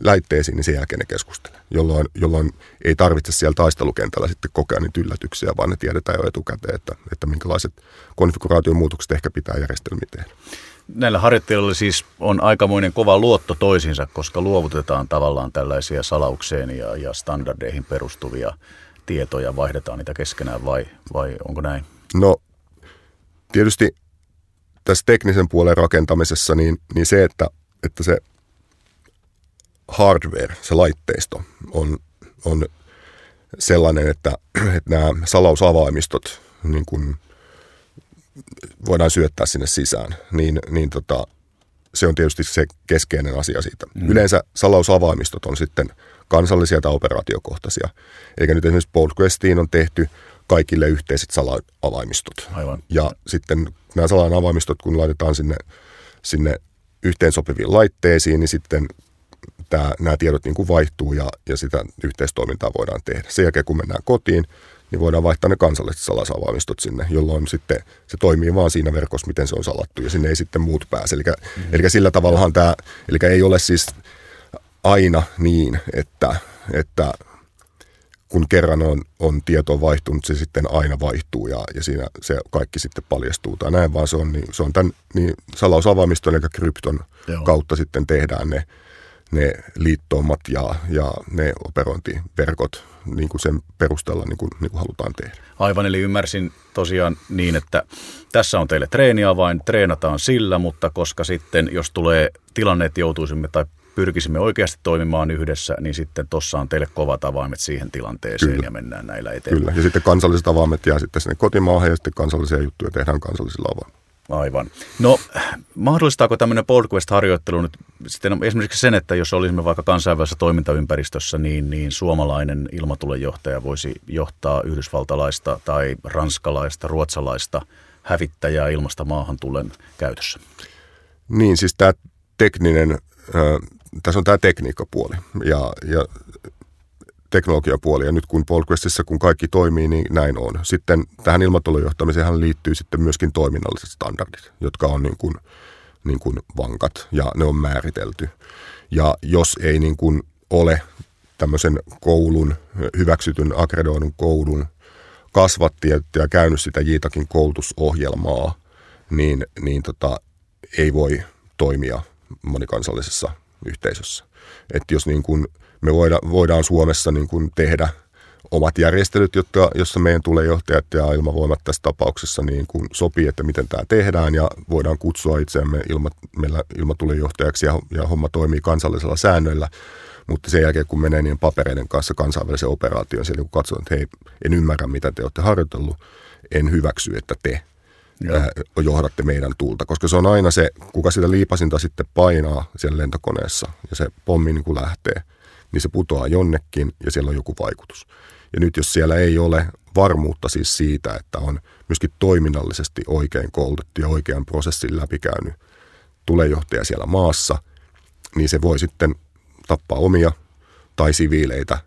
laitteisiin, niin sen jälkeen ne keskustelee, jolloin, jolloin ei tarvitse siellä taistelukentällä sitten kokea niitä yllätyksiä, vaan ne tiedetään jo etukäteen, että, että minkälaiset konfiguraatiomuutokset ehkä pitää järjestelmiä tehdä. Näillä harjoitteilla siis on aikamoinen kova luotto toisiinsa, koska luovutetaan tavallaan tällaisia salaukseen ja, ja standardeihin perustuvia tietoja, vaihdetaan niitä keskenään vai, vai onko näin? No tietysti tässä teknisen puolen rakentamisessa, niin, niin se, että, että se hardware, se laitteisto on, on sellainen, että, että nämä salausavaimistot niin kuin voidaan syöttää sinne sisään, niin, niin tota, se on tietysti se keskeinen asia siitä. Mm. Yleensä salausavaimistot on sitten kansallisia tai operaatiokohtaisia. Eikä nyt esimerkiksi Postgrestiin on tehty kaikille yhteiset salaavaimistot. Aivan. Ja sitten nämä salaavaimistot, kun laitetaan sinne, sinne yhteensopiviin laitteisiin, niin sitten tämä, nämä tiedot niin kuin vaihtuu ja, ja sitä yhteistoimintaa voidaan tehdä. Sen jälkeen, kun mennään kotiin, niin voidaan vaihtaa ne kansalliset salasavaamistot sinne, jolloin sitten se toimii vaan siinä verkossa, miten se on salattu, ja sinne ei sitten muut pääse. Eli, mm-hmm. eli sillä tavallahan tämä, eli ei ole siis aina niin, että, että kun kerran on, on tieto vaihtunut, se sitten aina vaihtuu ja, ja siinä se kaikki sitten paljastuu tai näin, vaan se on, niin, se on tämän niin salausavaamiston eli krypton Joo. kautta sitten tehdään ne, ne liittoumat ja, ja ne operointiverkot niin kuin sen perusteella niin kuin, niin kuin halutaan tehdä. Aivan, eli ymmärsin tosiaan niin, että tässä on teille treeniavain, treenataan sillä, mutta koska sitten jos tulee tilanne, että joutuisimme tai pyrkisimme oikeasti toimimaan yhdessä, niin sitten tuossa on teille kovat avaimet siihen tilanteeseen Kyllä. ja mennään näillä eteenpäin. Kyllä, ja sitten kansalliset avaimet jää sitten sinne kotimaahan ja sitten kansallisia juttuja tehdään kansallisilla avaimilla. Aivan. No mahdollistaako tämmöinen PodQuest-harjoittelu nyt sitten esimerkiksi sen, että jos olisimme vaikka kansainvälisessä toimintaympäristössä, niin, niin suomalainen ilmatulenjohtaja voisi johtaa yhdysvaltalaista tai ranskalaista, ruotsalaista hävittäjää ilmasta maahan tulen käytössä? Niin, siis tämä tekninen, tässä on tämä tekniikkapuoli ja, ja teknologiapuoli. Ja nyt kun Polquestissa, kun kaikki toimii, niin näin on. Sitten tähän ilmatulonjohtamiseen liittyy sitten myöskin toiminnalliset standardit, jotka on niin kuin, niin kuin vankat ja ne on määritelty. Ja jos ei niin kuin ole tämmöisen koulun, hyväksytyn akkredoidun koulun kasvatti ja käynyt sitä Jiitakin koulutusohjelmaa, niin, niin tota, ei voi toimia monikansallisessa yhteisössä. Että jos niin kuin me voida, voidaan Suomessa niin kuin tehdä omat järjestelyt, jotta, jossa meidän tulee johtajat ja ilmavoimat tässä tapauksessa niin kuin sopii, että miten tämä tehdään ja voidaan kutsua itseämme ilma, meillä ilmatulijohtajaksi ja, ja homma toimii kansallisella säännöillä. Mutta sen jälkeen, kun menee niin papereiden kanssa kansainväliseen operaatioon, siellä kun että hei, en ymmärrä, mitä te olette harjoitellut, en hyväksy, että te ää, johdatte meidän tulta. Koska se on aina se, kuka sitä liipasinta sitten painaa siellä lentokoneessa ja se pommi niin kuin lähtee – niin se putoaa jonnekin ja siellä on joku vaikutus. Ja nyt jos siellä ei ole varmuutta siis siitä, että on myöskin toiminnallisesti oikein koulutettu ja oikean prosessin läpikäynyt tulejohtaja siellä maassa, niin se voi sitten tappaa omia tai siviileitä.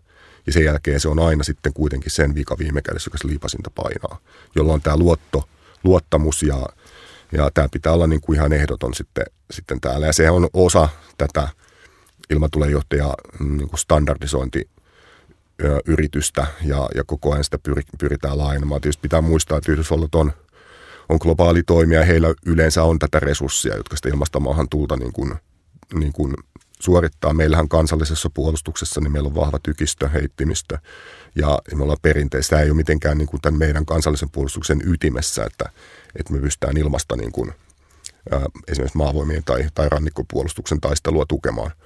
Ja sen jälkeen se on aina sitten kuitenkin sen vika viime kädessä, joka se liipasinta painaa, jolloin tämä luotto, luottamus ja, ja tämä pitää olla niin kuin ihan ehdoton sitten, sitten täällä. Ja se on osa tätä ilmatulenjohtaja mm, niin kuin standardisointi yritystä ja, ja koko ajan sitä pyr, pyritään laajentamaan. Tietysti pitää muistaa, että Yhdysvallat on, on globaali toimija ja heillä yleensä on tätä resurssia, jotka sitä ilmastamaahan tulta niin kuin, niin kuin suorittaa. Meillähän kansallisessa puolustuksessa niin meillä on vahva tykistö, heittimistö ja me ollaan perinteistä. ei ole mitenkään niin kuin tämän meidän kansallisen puolustuksen ytimessä, että, että me pystytään ilmasta niin kuin, ää, esimerkiksi maavoimien tai, tai rannikkopuolustuksen taistelua tukemaan –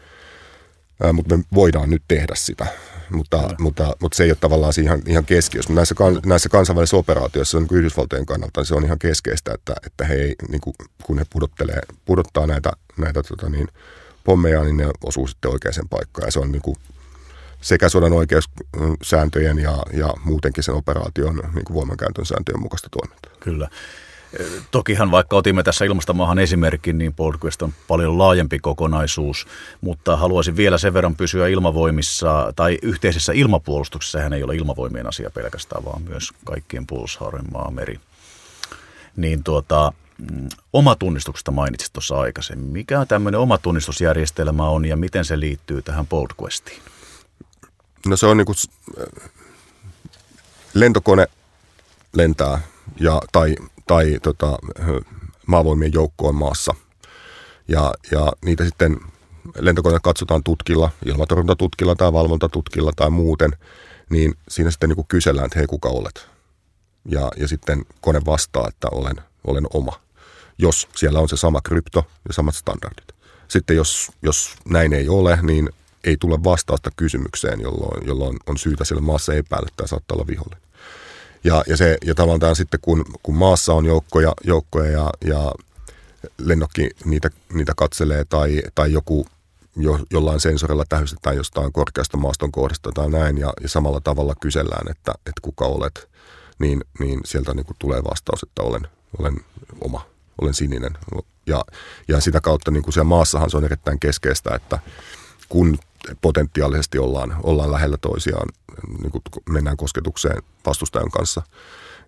mutta me voidaan nyt tehdä sitä. mutta, mutta, mutta se ei ole tavallaan ihan, ihan keskiössä. Näissä, näissä kansainvälisissä operaatioissa niin kuin Yhdysvaltojen kannalta niin se on ihan keskeistä, että, että he ei, niin kuin, kun he pudottelee, pudottaa näitä, näitä tota niin, pommeja, niin ne osuu sitten oikeaan paikkaan. Ja se on niin kuin sekä sodan oikeussääntöjen ja, ja muutenkin sen operaation niin kuin voimankäytön sääntöjen mukaista toimintaa. Kyllä. Tokihan vaikka otimme tässä ilmastamaahan esimerkin, niin Quest on paljon laajempi kokonaisuus, mutta haluaisin vielä sen verran pysyä ilmavoimissa tai yhteisessä ilmapuolustuksessa. Sehän ei ole ilmavoimien asia pelkästään, vaan myös kaikkien puolustushaarojen maa, meri. Niin tuota, mm, omatunnistuksesta mainitsit tuossa aikaisemmin. Mikä tämmöinen omatunnistusjärjestelmä on ja miten se liittyy tähän Questiin? No se on niin kuin, lentokone lentää ja, tai, tai tota, maavoimien joukko on maassa. Ja, ja niitä sitten lentokoneet katsotaan tutkilla, ilmatorjuntatutkilla tai valvontatutkilla tai muuten, niin siinä sitten niin kysellään, että hei kuka olet. Ja, ja sitten kone vastaa, että olen, olen oma, jos siellä on se sama krypto ja samat standardit. Sitten jos, jos näin ei ole, niin ei tule vastausta kysymykseen, jolloin, jolloin on syytä siellä maassa epäillä, että saattaa olla vihollinen. Ja, ja, se, ja tavallaan sitten kun, kun maassa on joukkoja, joukkoja ja, ja lennokki niitä, niitä katselee tai, tai joku jo, jollain sensorilla tähystetään jostain korkeasta maaston kohdasta tai näin ja, ja samalla tavalla kysellään, että, että kuka olet, niin, niin sieltä niin kuin tulee vastaus, että olen, olen oma, olen sininen. Ja, ja sitä kautta niin kuin siellä maassahan se on erittäin keskeistä, että kun potentiaalisesti ollaan, ollaan lähellä toisiaan, niin kuin mennään kosketukseen vastustajan kanssa,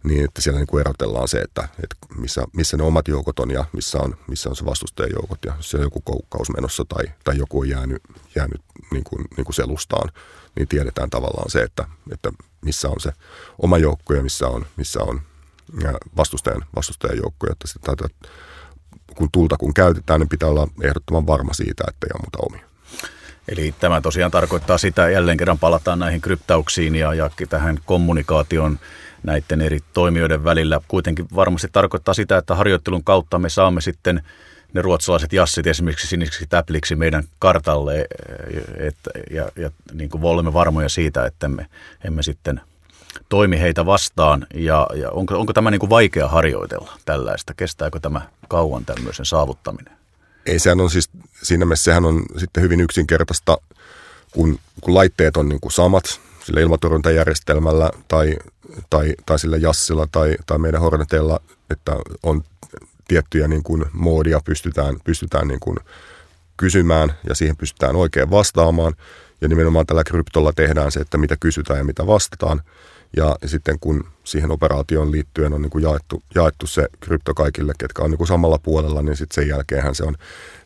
niin että siellä niin kuin erotellaan se, että, että missä, missä ne omat joukot on ja missä on, missä on se vastustajan joukot. Ja jos on joku koukkaus menossa tai, tai joku on jäänyt, jäänyt niin kuin, niin kuin selustaan, niin tiedetään tavallaan se, että, että missä on se oma joukko ja missä on, missä on vastustajan, vastustajan joukko. Että sitä, kun tulta kun käytetään, niin pitää olla ehdottoman varma siitä, että ei ammuta omia. Eli tämä tosiaan tarkoittaa sitä, jälleen kerran palataan näihin kryptauksiin ja, ja tähän kommunikaation näiden eri toimijoiden välillä. Kuitenkin varmasti tarkoittaa sitä, että harjoittelun kautta me saamme sitten ne ruotsalaiset jassit esimerkiksi sinisiksi täpliksi meidän kartalle että, ja, ja niin kuin olemme varmoja siitä, että me emme sitten toimi heitä vastaan. Ja, ja onko, onko tämä niin kuin vaikea harjoitella tällaista? Kestääkö tämä kauan tämmöisen saavuttaminen? Ei, sehän on siis, siinä mielessä sehän on sitten hyvin yksinkertaista, kun, kun laitteet on niin kuin samat sillä ilmatorjuntajärjestelmällä tai, tai, tai sillä jassilla tai, tai meidän horneteilla, että on tiettyjä niin kuin moodia pystytään, pystytään niin kuin kysymään ja siihen pystytään oikein vastaamaan. Ja nimenomaan tällä kryptolla tehdään se, että mitä kysytään ja mitä vastataan. Ja sitten kun siihen operaatioon liittyen on niin kuin jaettu, jaettu se krypto kaikille, ketkä on niin kuin samalla puolella, niin sitten sen jälkeen se on,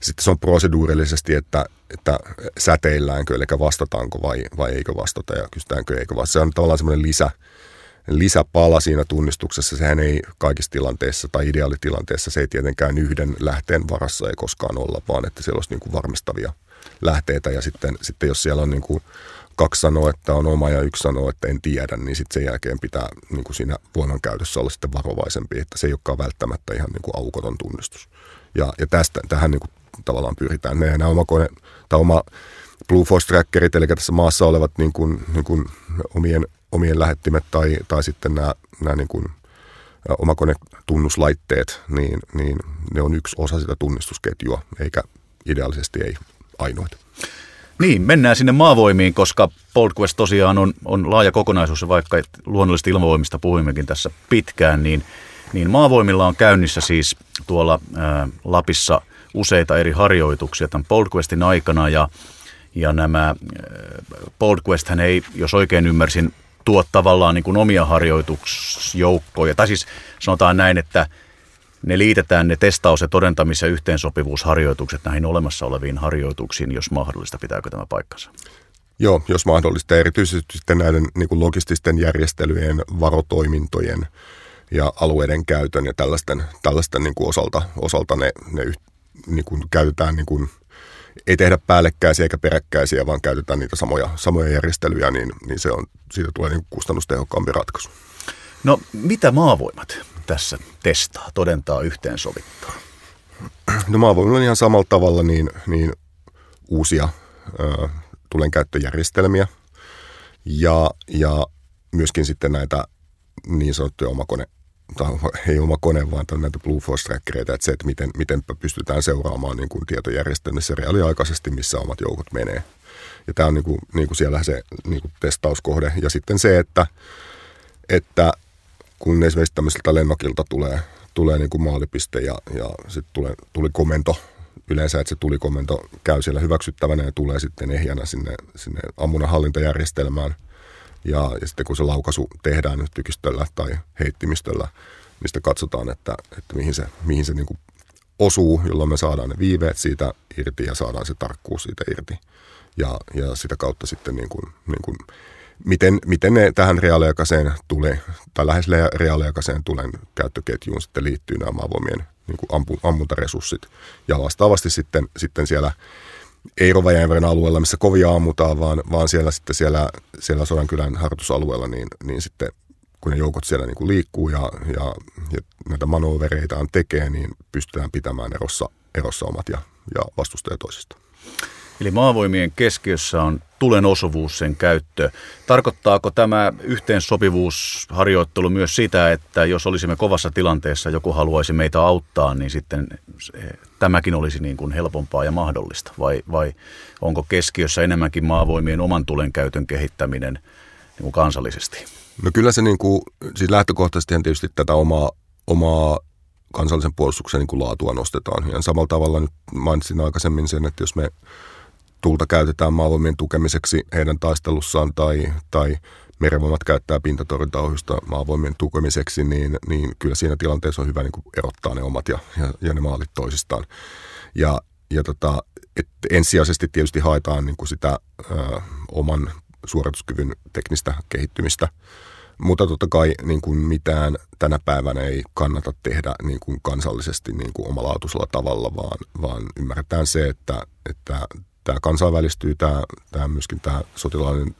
sitten se on proseduurillisesti, että, että säteilläänkö, eli vastataanko vai, vai eikö vastata ja kysytäänkö eikö vastata. Se on tavallaan semmoinen lisä, lisäpala siinä tunnistuksessa. Sehän ei kaikissa tilanteissa tai ideaalitilanteessa se ei tietenkään yhden lähteen varassa ei koskaan olla, vaan että siellä olisi niin kuin varmistavia lähteitä ja sitten, sitten jos siellä on niin kuin kaksi sanoo, että on oma ja yksi sanoo, että en tiedä, niin sitten sen jälkeen pitää niin kuin siinä voimankäytössä olla sitten varovaisempi, että se ei olekaan välttämättä ihan niin kuin aukoton tunnistus. Ja, ja tästä, tähän niin kuin tavallaan pyritään. Ne, nämä oma kone, tai oma Blue Force Trackerit, eli tässä maassa olevat niin kuin, niin kuin omien, omien lähettimet tai, tai sitten nämä, nämä niin kuin omakonetunnuslaitteet, niin, niin ne on yksi osa sitä tunnistusketjua, eikä ideaalisesti ei ainoita. Niin, mennään sinne maavoimiin, koska Quest tosiaan on, on laaja kokonaisuus, ja vaikka luonnollisesti ilmavoimista puhuimmekin tässä pitkään, niin, niin maavoimilla on käynnissä siis tuolla ää, Lapissa useita eri harjoituksia tämän Questin aikana, ja, ja nämä Quest hän ei, jos oikein ymmärsin, tuo tavallaan niin kuin omia harjoituksjoukkoja, tai siis sanotaan näin, että – ne liitetään ne testaus- ja todentamis- ja yhteensopivuusharjoitukset näihin olemassa oleviin harjoituksiin, jos mahdollista. Pitääkö tämä paikkansa? Joo, jos mahdollista. Erityisesti sitten näiden niin kuin logististen järjestelyjen, varotoimintojen ja alueiden käytön ja tällaisten, tällaisten niin kuin osalta, osalta ne, ne niin kuin käytetään niin kuin, ei tehdä päällekkäisiä eikä peräkkäisiä, vaan käytetään niitä samoja, samoja järjestelyjä, niin, niin se on, siitä tulee niin kustannustehokkaampi ratkaisu. No mitä maavoimat tässä testaa, todentaa, yhteensovittaa? No maavoimilla on ihan samalla tavalla niin, niin uusia ö, tulenkäyttöjärjestelmiä Ja, ja myöskin sitten näitä niin sanottuja omakone, tai ei oma kone, vaan näitä Blue Force trackereita, että se, että miten, miten pystytään seuraamaan niin kuin tietojärjestelmissä reaaliaikaisesti, missä omat joukot menee. Ja tämä on niin kuin, niin kuin siellä se niin kuin testauskohde. Ja sitten se, että, että kun esimerkiksi tämmöiseltä lennokilta tulee, tulee niin kuin maalipiste ja, ja sitten tuli komento, yleensä, että se tuli komento käy siellä hyväksyttävänä ja tulee sitten ehjänä sinne, sinne ammunnan hallintajärjestelmään. Ja, ja sitten kun se laukaisu tehdään nyt tykistöllä tai heittimistöllä, niin katsotaan, että, että mihin se, mihin se niin kuin osuu, jolloin me saadaan ne viiveet siitä irti ja saadaan se tarkkuus siitä irti. Ja, ja sitä kautta sitten niin kuin, niin kuin miten, miten ne tähän reaaliaikaiseen tulee, tai lähes reaaliaikaiseen tulen käyttöketjuun sitten liittyy nämä maavoimien niin ampu, ammuntaresurssit. Ja vastaavasti sitten, sitten siellä ei Rovajärven alueella, missä kovia ammutaan, vaan, vaan siellä sitten siellä, siellä Sodankylän harjoitusalueella, niin, niin sitten kun ne joukot siellä niin kuin liikkuu ja, ja, ja näitä manövereitaan tekee, niin pystytään pitämään erossa, erossa omat ja, ja vastustajat toisistaan. Eli maavoimien keskiössä on tulen osuvuus, sen käyttö. Tarkoittaako tämä yhteensopivuusharjoittelu myös sitä, että jos olisimme kovassa tilanteessa, joku haluaisi meitä auttaa, niin sitten tämäkin olisi niin kuin helpompaa ja mahdollista? Vai, vai onko keskiössä enemmänkin maavoimien oman tulen käytön kehittäminen niin kuin kansallisesti? No kyllä se niin kuin, siis lähtökohtaisesti tietysti tätä omaa, omaa kansallisen puolustuksen niin kuin laatua nostetaan. Ja samalla tavalla nyt mainitsin aikaisemmin sen, että jos me tulta käytetään maavoimien tukemiseksi heidän taistelussaan tai, tai merenvoimat käyttää pintatorjuntaohjusta maavoimien tukemiseksi, niin, niin kyllä siinä tilanteessa on hyvä niin kuin erottaa ne omat ja, ja, ja ne maalit toisistaan. Ja, ja tota, et ensisijaisesti tietysti haetaan niin kuin sitä ö, oman suorituskyvyn teknistä kehittymistä, mutta totta kai niin kuin mitään tänä päivänä ei kannata tehdä niin kuin kansallisesti niin kuin omalaatuisella tavalla, vaan, vaan ymmärretään se, että, että tämä kansainvälistyy, tämä, tämä myöskin tämä sotilaallinen,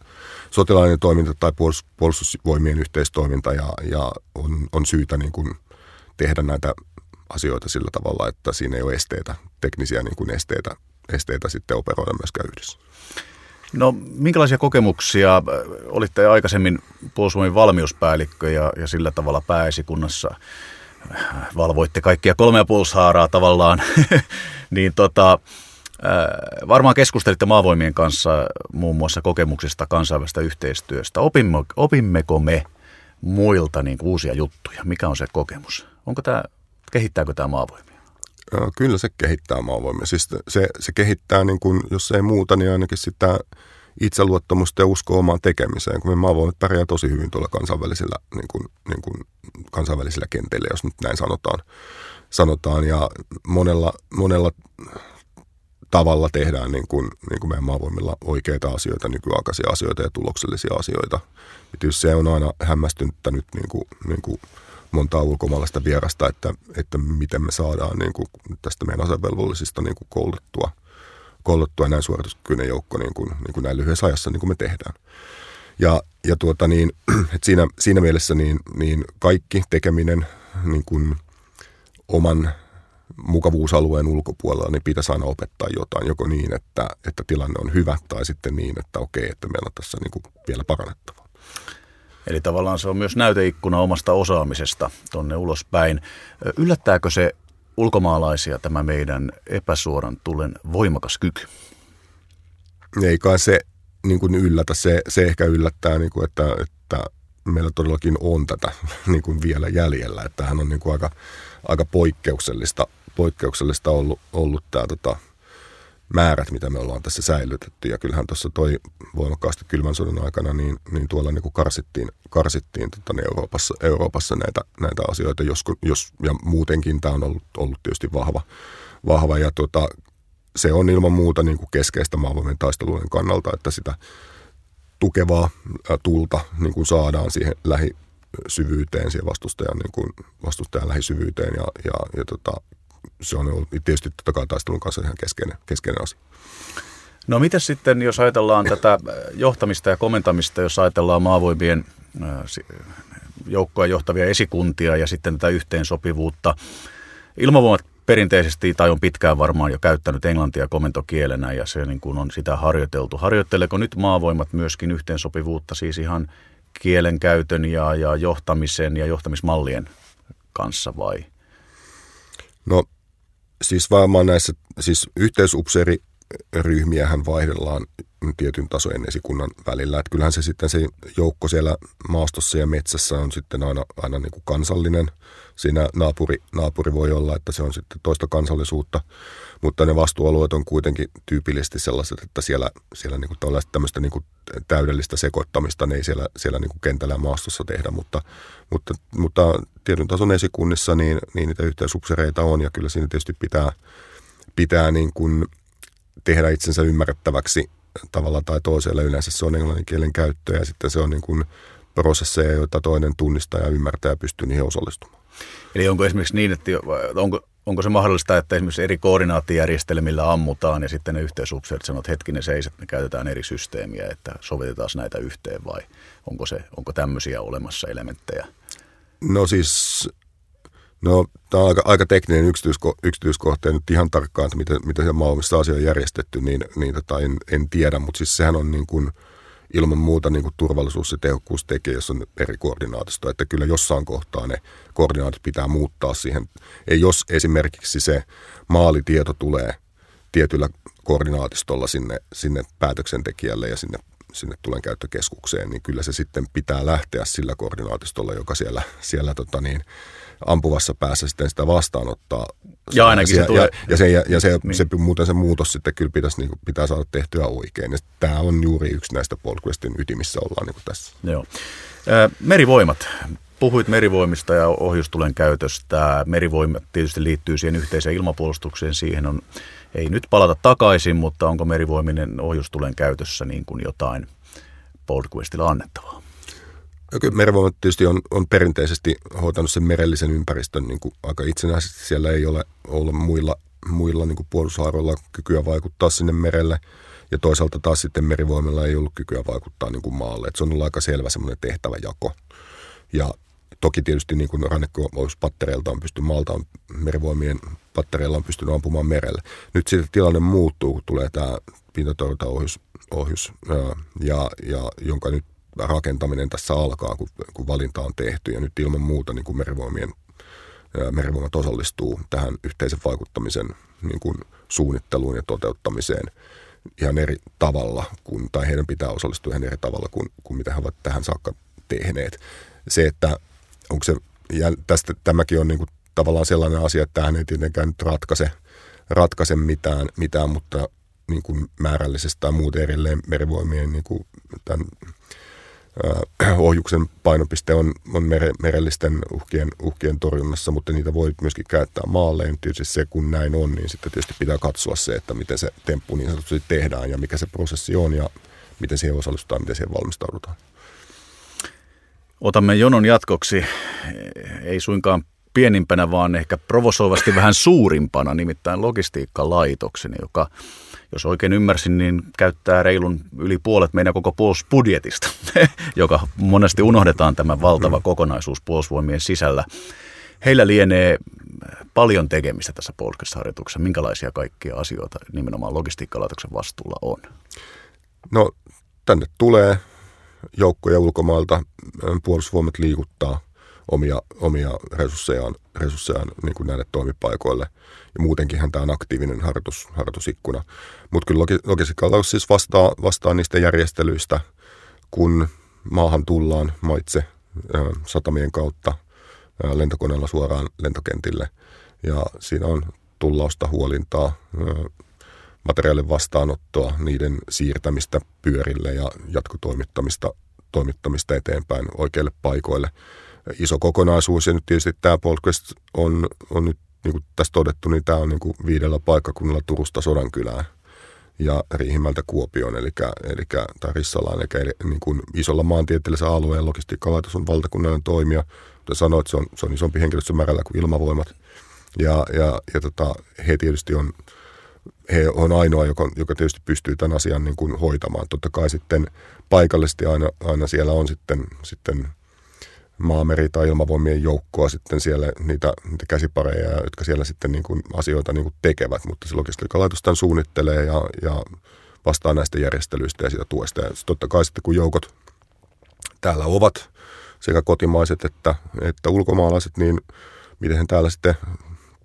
sotilaallinen toiminta tai puolustusvoimien yhteistoiminta ja, ja on, on syytä niin kuin tehdä näitä asioita sillä tavalla, että siinä ei ole esteitä, teknisiä niin kuin esteitä, esteitä sitten operoida myöskään yhdessä. No minkälaisia kokemuksia äh, olitte aikaisemmin puolustusvoimien valmiuspäällikkö ja, ja sillä tavalla pääesikunnassa valvoitte kaikkia kolmea puolushaaraa tavallaan, niin tota, Äh, varmaan keskustelitte maavoimien kanssa muun muassa kokemuksista kansainvälistä yhteistyöstä. Opimme, opimmeko me muilta niin uusia juttuja? Mikä on se kokemus? Onko tämä, kehittääkö tämä maavoimia? Kyllä se kehittää maavoimia. Siis se, se kehittää, niin kuin, jos ei muuta, niin ainakin sitä itseluottamusta ja uskoa omaan tekemiseen, kun me maavoimat pärjää tosi hyvin tuolla kansainvälisillä, niin kuin, niin kuin kansainvälisillä kentillä, jos nyt näin sanotaan. sanotaan. Ja monella, monella tavalla tehdään niin kuin, niin kuin meidän maavoimilla oikeita asioita, nykyaikaisia asioita ja tuloksellisia asioita. Tietysti se on aina hämmästyttänyt niin kuin, niin kuin montaa ulkomaalaista vierasta, että, että miten me saadaan niin kuin tästä meidän asevelvollisista niin kuin koulutettua, koulutettua näin suorituskykyinen joukko niin kuin, niin kuin näin lyhyessä ajassa, niin kuin me tehdään. Ja, ja tuota niin, että siinä, siinä mielessä niin, niin kaikki tekeminen niin kuin oman mukavuusalueen ulkopuolella, niin pitäisi aina opettaa jotain, joko niin, että, että tilanne on hyvä, tai sitten niin, että okei, että meillä on tässä niin kuin vielä parannettavaa. Eli tavallaan se on myös näyteikkuna omasta osaamisesta tuonne ulospäin. Yllättääkö se ulkomaalaisia tämä meidän epäsuoran tulen voimakas kyky? Ei kai se niin kuin yllätä. Se, se ehkä yllättää, niin kuin, että, että meillä todellakin on tätä niin kuin vielä jäljellä. Että hän on niin kuin aika, aika poikkeuksellista poikkeuksellista ollut, ollut tämä tota, määrät, mitä me ollaan tässä säilytetty. Ja kyllähän tuossa toi voimakkaasti kylmän sodan aikana, niin, niin tuolla niin kuin karsittiin, karsittiin tota, niin Euroopassa, Euroopassa näitä, näitä asioita, jos, jos, ja muutenkin tämä on ollut, ollut tietysti vahva. vahva ja tota, se on ilman muuta niin kuin keskeistä maavoimien taistelujen kannalta, että sitä tukevaa tulta niin kuin saadaan siihen lähi, syvyyteen, siihen vastustajan, niin kuin, vastustajan lähisyvyyteen ja, ja, ja tota, se on ollut tietysti totta kai taistelun kanssa ihan keskeinen, keskeinen asia. No miten sitten, jos ajatellaan tätä johtamista ja komentamista, jos ajatellaan maavoimien joukkoja johtavia esikuntia ja sitten tätä yhteensopivuutta. Ilmavoimat perinteisesti tai on pitkään varmaan jo käyttänyt englantia komentokielenä ja se niin kuin on sitä harjoiteltu. Harjoitteleeko nyt maavoimat myöskin yhteensopivuutta siis ihan kielenkäytön ja, ja johtamisen ja johtamismallien kanssa vai? No siis varmaan näissä, siis yhteisupseeri ryhmiähän vaihdellaan tietyn tasojen esikunnan välillä. Että kyllähän se sitten se joukko siellä maastossa ja metsässä on sitten aina, aina niin kuin kansallinen. Siinä naapuri, naapuri voi olla, että se on sitten toista kansallisuutta, mutta ne vastuualueet on kuitenkin tyypillisesti sellaiset, että siellä, siellä niin kuin tämmöistä niin kuin täydellistä sekoittamista ne ei siellä, siellä niin kuin kentällä ja maastossa tehdä, mutta, mutta, mutta tietyn tason esikunnissa niin, niin niitä yhteisupsereita on ja kyllä siinä tietysti pitää, pitää niin kuin tehdä itsensä ymmärrettäväksi tavalla tai toisella. Yleensä se on englannin kielen käyttö ja sitten se on niin kuin prosesseja, joita toinen tunnistaa ja ymmärtää ja pystyy niihin osallistumaan. Eli onko esimerkiksi niin, että onko, onko se mahdollista, että esimerkiksi eri koordinaattijärjestelmillä ammutaan ja sitten ne yhteisupseerit sanoo, että hetkinen seis, että me käytetään eri systeemiä, että sovitetaan näitä yhteen vai onko, se, onko tämmöisiä olemassa elementtejä? No siis No, tämä on aika, aika tekninen yksityisko, yksityiskohta, nyt ihan tarkkaan, että miten, miten se Malmissa asia on järjestetty, niin, niin tota en, en, tiedä, mutta siis sehän on niin kuin ilman muuta niin kuin turvallisuus- ja tehokkuustekijä, jos on eri koordinaatisto, että kyllä jossain kohtaa ne koordinaatit pitää muuttaa siihen. Ei jos esimerkiksi se maalitieto tulee tietyllä koordinaatistolla sinne, sinne päätöksentekijälle ja sinne sinne tulen käyttökeskukseen, niin kyllä se sitten pitää lähteä sillä koordinaatistolla, joka siellä, siellä tota niin, ampuvassa päässä sitten sitä vastaanottaa. Ja ainakin se tulee. Ja, ja, se, ja, ja se, niin. se, muuten se muutos sitten kyllä pitäisi, niin kuin, pitää saada tehtyä oikein. Ja tämä on juuri yksi näistä Polquestin ytimissä ollaan niin kuin tässä. Joo. Merivoimat. Puhuit merivoimista ja ohjustulen käytöstä. Merivoimat tietysti liittyy siihen yhteiseen ilmapuolustukseen. Siihen on, ei nyt palata takaisin, mutta onko merivoiminen ohjustulen käytössä niin kuin jotain Polquestilla annettavaa? Kyllä merivoimat tietysti on, on perinteisesti hoitanut sen merellisen ympäristön niin kuin aika itsenäisesti. Siellä ei ole ollut muilla, muilla niin puolustushaaroilla kykyä vaikuttaa sinne merelle. Ja toisaalta taas sitten merivoimilla ei ollut kykyä vaikuttaa niin kuin maalle. Et se on ollut aika selvä semmoinen tehtäväjako. Ja toki tietysti niin kuin rannikko-pattereilta on pystynyt maalta, on, merivoimien pattereilla on pystynyt ampumaan merelle. Nyt sitten tilanne muuttuu, kun tulee tämä pintatorjuntaohjus, ohjus, ja, ja, jonka nyt rakentaminen tässä alkaa, kun, kun valinta on tehty. Ja nyt ilman muuta niin kuin merivoimien, merivoimat osallistuu tähän yhteisen vaikuttamisen niin kuin suunnitteluun ja toteuttamiseen ihan eri tavalla, kun, tai heidän pitää osallistua ihan eri tavalla kuin, kuin mitä he ovat tähän saakka tehneet. Se, että onko se, ja tästä tämäkin on niin kuin tavallaan sellainen asia, että tähän ei tietenkään nyt ratkaise, ratkaise mitään, mitään mutta niin kuin määrällisesti tai muuten erilleen merivoimien niin kuin tämän ohjuksen painopiste on, on mere, merellisten uhkien, uhkien torjunnassa, mutta niitä voi myöskin käyttää maalle. Ja tietysti se, kun näin on, niin sitten tietysti pitää katsoa se, että miten se temppu niin sanotusti tehdään ja mikä se prosessi on ja miten siihen osallistutaan, miten siihen valmistaudutaan. Otamme jonon jatkoksi, ei suinkaan pienimpänä, vaan ehkä provosoivasti vähän suurimpana, nimittäin logistiikkalaitoksen, joka jos oikein ymmärsin, niin käyttää reilun yli puolet meidän koko puolustusbudjetista, joka monesti unohdetaan tämä valtava mm. kokonaisuus puolustusvoimien sisällä. Heillä lienee paljon tekemistä tässä puolustusharjoituksessa. Minkälaisia kaikkia asioita nimenomaan logistiikkalaitoksen vastuulla on? No tänne tulee joukkoja ulkomailta. Puolustusvoimat liikuttaa omia, omia resurssejaan, resurssejaan niin kuin näille toimipaikoille – ja muutenkinhan tämä on aktiivinen harjoitus, harjoitusikkuna. Mutta kyllä logistiikalla siis vastaa, vastaa niistä järjestelyistä, kun maahan tullaan maitse satamien kautta lentokoneella suoraan lentokentille. Ja siinä on tullausta, huolintaa, materiaalin vastaanottoa, niiden siirtämistä pyörille ja jatkotoimittamista toimittamista eteenpäin oikeille paikoille. Iso kokonaisuus ja nyt tietysti tämä Polquest on, on nyt niin kuin tässä todettu, niin tämä on niin kuin viidellä paikkakunnalla Turusta Sodankylään ja Riihimältä Kuopioon, eli, eli tai Rissalaan, eli niin kuin isolla maantieteellisellä alueella logistiikkalaitos on valtakunnallinen toimija. Kuten sanoit, se on, se on isompi henkilöstömäärällä kuin ilmavoimat. Ja, ja, ja tota, he tietysti on, he on ainoa, joka, joka tietysti pystyy tämän asian niin kuin hoitamaan. Totta kai sitten paikallisesti aina, aina siellä on sitten, sitten maameri- tai ilmavoimien joukkoa sitten siellä, niitä, niitä käsipareja, jotka siellä sitten niin kuin asioita niin kuin tekevät, mutta se logistiikkalaitos tämän suunnittelee ja, ja vastaa näistä järjestelyistä ja siitä tuesta. Ja totta kai sitten kun joukot täällä ovat, sekä kotimaiset että, että ulkomaalaiset, niin miten he täällä sitten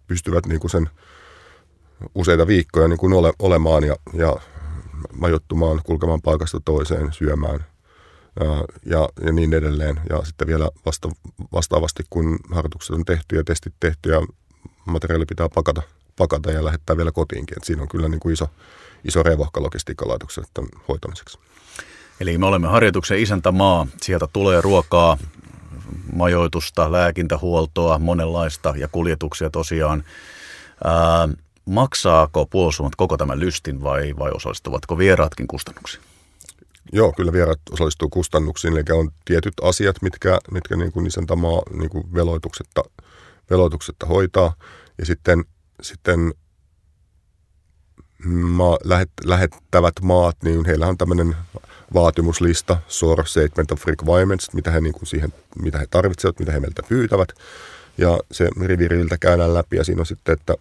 pystyvät niin kuin sen useita viikkoja niin kuin ole, olemaan ja, ja majoittumaan, kulkemaan paikasta toiseen, syömään ja, ja, niin edelleen. Ja sitten vielä vasta, vastaavasti, kun harjoitukset on tehty ja testit tehty ja materiaali pitää pakata, pakata ja lähettää vielä kotiinkin. Et siinä on kyllä niin kuin iso, iso revohka logistiikkalaitoksen hoitamiseksi. Eli me olemme harjoituksen isäntämaa. Sieltä tulee ruokaa, majoitusta, lääkintähuoltoa, monenlaista ja kuljetuksia tosiaan. Ää, maksaako puolustusvoimat koko tämän lystin vai, vai osallistuvatko vieraatkin kustannuksiin? Joo, kyllä vieraat osallistuu kustannuksiin, eli on tietyt asiat, mitkä, mitkä niin kuin isäntämaa niin kuin veloituksetta, veloituksetta hoitaa. Ja sitten, sitten maa, lähet, lähettävät maat, niin heillä on tämmöinen vaatimuslista, SOR Statement of Requirements, mitä he, niin kuin siihen, mitä he tarvitsevat, mitä he meiltä pyytävät. Ja se riviriltä käydään läpi ja siinä on sitten, että,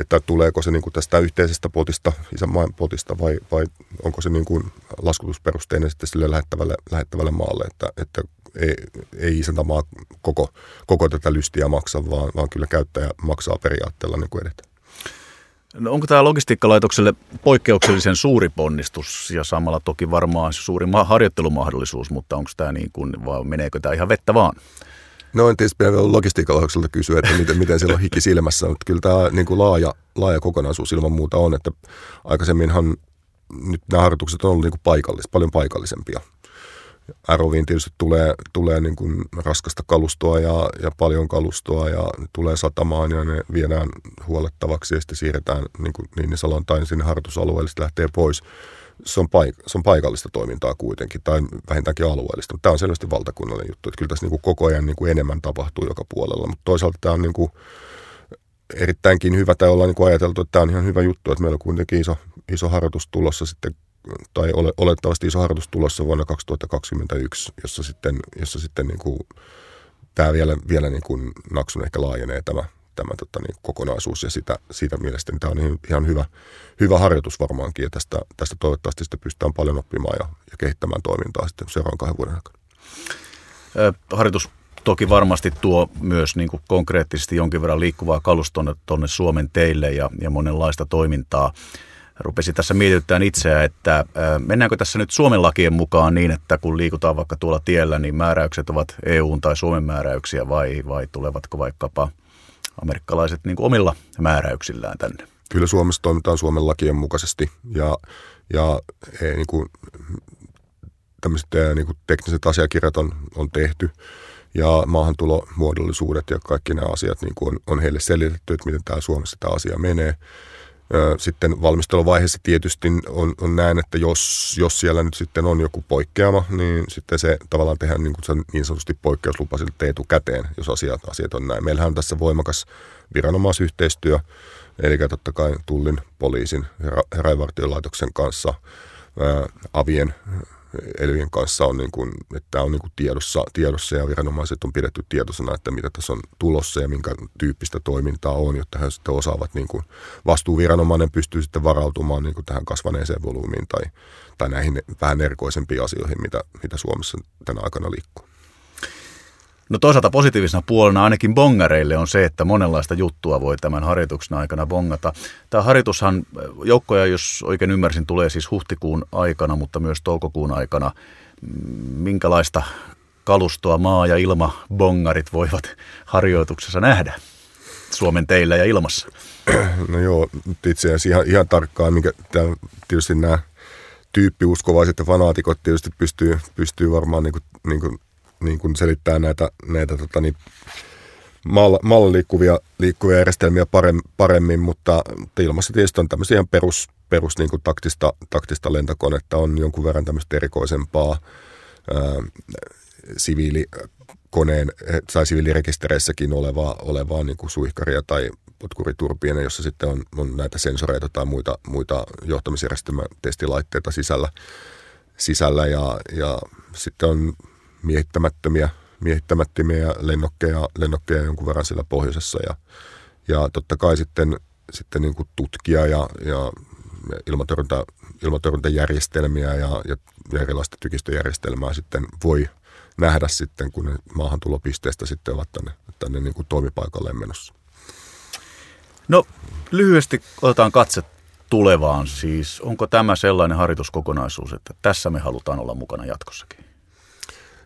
että tuleeko se niin kuin tästä yhteisestä potista, isänmaan potista vai, vai onko se niin kuin laskutusperusteinen sitten sille lähettävälle, lähettävälle maalle, että, että ei, ei isäntämaa koko, koko tätä lystiä maksa, vaan, vaan kyllä käyttäjä maksaa periaatteella niin kuin edetään. No onko tämä logistiikkalaitokselle poikkeuksellisen suuri ponnistus ja samalla toki varmaan suuri harjoittelumahdollisuus, mutta onko tämä niin kuin, vai meneekö tämä ihan vettä vaan? No en tietysti vielä logistiikkalaitokselta kysyä, että miten, miten siellä on hiki silmässä, mutta kyllä tämä niin kuin laaja, laaja kokonaisuus ilman muuta on, että aikaisemminhan nyt nämä harjoitukset on ollut niin kuin paikallis, paljon paikallisempia. ROViin tietysti tulee, tulee niin kuin raskasta kalustoa ja, ja paljon kalustoa ja tulee satamaan ja ne viedään huolettavaksi ja sitten siirretään niin, kuin, niin, niin salontain sinne harjoitusalueelle, lähtee pois. Se on, paik- se on paikallista toimintaa kuitenkin tai vähintäänkin alueellista, mutta tämä on selvästi valtakunnallinen juttu. Että kyllä tässä niin kuin koko ajan niin kuin enemmän tapahtuu joka puolella, mutta toisaalta tämä on niin kuin erittäinkin hyvä tai ollaan niin ajateltu, että tämä on ihan hyvä juttu, että meillä on kuitenkin iso, iso harjoitus tulossa sitten tai ole, olettavasti iso harjoitus tulossa vuonna 2021, jossa sitten, jossa sitten niin kuin, tämä vielä, vielä niin kuin naksun ehkä laajenee tämä, tämä tota, niin, kokonaisuus ja sitä, siitä mielestäni tämä on ihan, hyvä, hyvä harjoitus varmaankin ja tästä, tästä toivottavasti sitten pystytään paljon oppimaan ja, ja kehittämään toimintaa sitten seuraavan kahden vuoden aikana. harjoitus toki varmasti tuo myös niin kuin konkreettisesti jonkin verran liikkuvaa kalustoa tuonne Suomen teille ja, ja monenlaista toimintaa rupesin tässä mietityttämään itseä, että mennäänkö tässä nyt Suomen lakien mukaan niin, että kun liikutaan vaikka tuolla tiellä, niin määräykset ovat EUn tai Suomen määräyksiä vai, vai tulevatko vaikkapa amerikkalaiset niin kuin omilla määräyksillään tänne? Kyllä Suomessa toimitaan Suomen lakien mukaisesti ja, ja e, niin kuin, tämmöiset niin kuin tekniset asiakirjat on, on tehty ja maahantulomuodollisuudet ja kaikki nämä asiat niin kuin on, on heille selitetty, että miten tämä Suomessa tämä asia menee. Sitten valmisteluvaiheessa tietysti on, on näin, että jos, jos siellä nyt sitten on joku poikkeama, niin sitten se tavallaan tehdään niin, kuin niin sanotusti poikkeuslupa siltä etukäteen, jos asiat, asiat on näin. Meillähän on tässä voimakas viranomaisyhteistyö, eli totta kai tullin, poliisin ja rajavartiolaitoksen kanssa, ää, avien elyjen kanssa on, niin kuin, että tämä on niin kuin tiedossa, tiedossa ja viranomaiset on pidetty tietoisena, että mitä tässä on tulossa ja minkä tyyppistä toimintaa on, jotta he sitten osaavat, niin kuin, vastuuviranomainen pystyy sitten varautumaan niin kuin tähän kasvaneeseen volyymiin tai, tai näihin vähän erikoisempiin asioihin, mitä, mitä Suomessa tänä aikana liikkuu. No toisaalta positiivisena puolena ainakin bongareille on se, että monenlaista juttua voi tämän harjoituksen aikana bongata. Tämä harjoitushan joukkoja, jos oikein ymmärsin, tulee siis huhtikuun aikana, mutta myös toukokuun aikana. Minkälaista kalustoa maa- ja ilmabongarit voivat harjoituksessa nähdä Suomen teillä ja ilmassa? No joo, itse asiassa ihan, ihan tarkkaan, minkä tämä, tietysti nämä tyyppiuskovaiset ja fanaatikot tietysti pystyy, pystyy varmaan niin kuin, niin kuin niin kuin selittää näitä, näitä tota, niin, maalla liikkuvia, liikkuvia järjestelmiä paremmin, paremmin mutta ilmassa tietysti on tämmöisiä perus, perus niin kuin taktista, taktista lentokonetta, on jonkun verran tämmöistä erikoisempaa ää, siviilikoneen tai siviilirekistereissäkin olevaa, olevaa niin kuin suihkaria tai potkuriturbiina, jossa sitten on, on näitä sensoreita tai muita, muita johtamisjärjestelmätestilaitteita sisällä, sisällä ja, ja sitten on miehittämättömiä miehittämättömiä ja lennokkeja, lennokkeja jonkun verran siellä pohjoisessa ja, ja totta kai sitten, sitten niin kuin tutkia ja, ja ilmatorjunta, ilmatorjuntajärjestelmiä ja, ja erilaista tykistöjärjestelmää sitten voi nähdä sitten, kun ne maahantulopisteestä sitten ovat tänne, tänne niin kuin toimipaikalle menossa. No lyhyesti otetaan katse tulevaan. Siis onko tämä sellainen harjoituskokonaisuus, että tässä me halutaan olla mukana jatkossakin?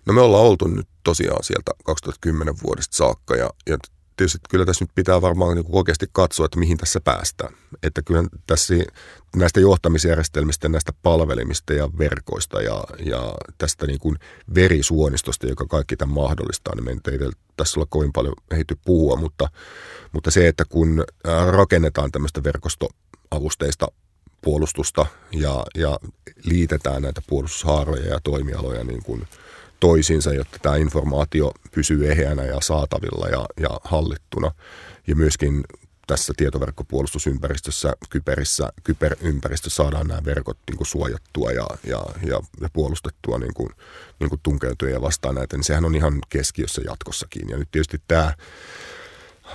No me ollaan oltu nyt tosiaan sieltä 2010 vuodesta saakka ja, ja tietysti kyllä tässä nyt pitää varmaan niin oikeasti katsoa, että mihin tässä päästään. Että kyllä tässä näistä johtamisjärjestelmistä, näistä palvelimista ja verkoista ja, ja tästä niin kuin verisuonistosta, joka kaikki tämän mahdollistaa, niin meidän ei tässä olla kovin paljon ehity puhua, mutta, mutta se, että kun rakennetaan tämmöistä verkostoavusteista puolustusta ja, ja liitetään näitä puolustushaaroja ja toimialoja niin kuin – toisiinsa, jotta tämä informaatio pysyy eheänä ja saatavilla ja, ja hallittuna. Ja myöskin tässä tietoverkkopuolustusympäristössä, kyberissä, kyberympäristössä saadaan nämä verkot niin kuin suojattua ja, ja, ja, ja puolustettua niin kuin, niin kuin tunkeutuja vastaan näitä, niin sehän on ihan keskiössä jatkossakin. Ja nyt tietysti tämä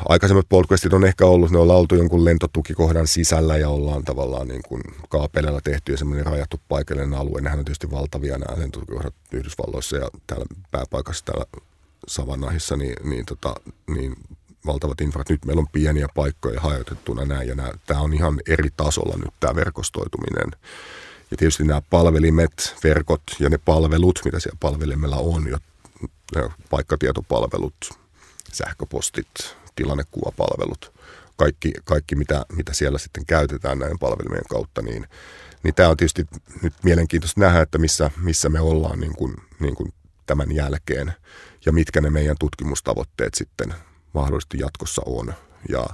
aikaisemmat podquestit on ehkä ollut, ne on oltu jonkun lentotukikohdan sisällä ja ollaan tavallaan niin kuin kaapeleilla tehty ja semmoinen rajattu paikallinen alue. Nehän on tietysti valtavia nämä lentotukikohdat Yhdysvalloissa ja täällä pääpaikassa täällä Savannahissa, niin, niin, tota, niin valtavat infrat. Nyt meillä on pieniä paikkoja hajotettuna näin ja nämä, tämä on ihan eri tasolla nyt tämä verkostoituminen. Ja tietysti nämä palvelimet, verkot ja ne palvelut, mitä siellä palvelimella on, jo, paikkatietopalvelut, sähköpostit, tilannekuvapalvelut, kaikki, kaikki mitä, mitä siellä sitten käytetään näiden palvelimien kautta, niin, niin tämä on tietysti nyt mielenkiintoista nähdä, että missä, missä me ollaan niin kuin, niin kuin tämän jälkeen ja mitkä ne meidän tutkimustavoitteet sitten mahdollisesti jatkossa on. Ja,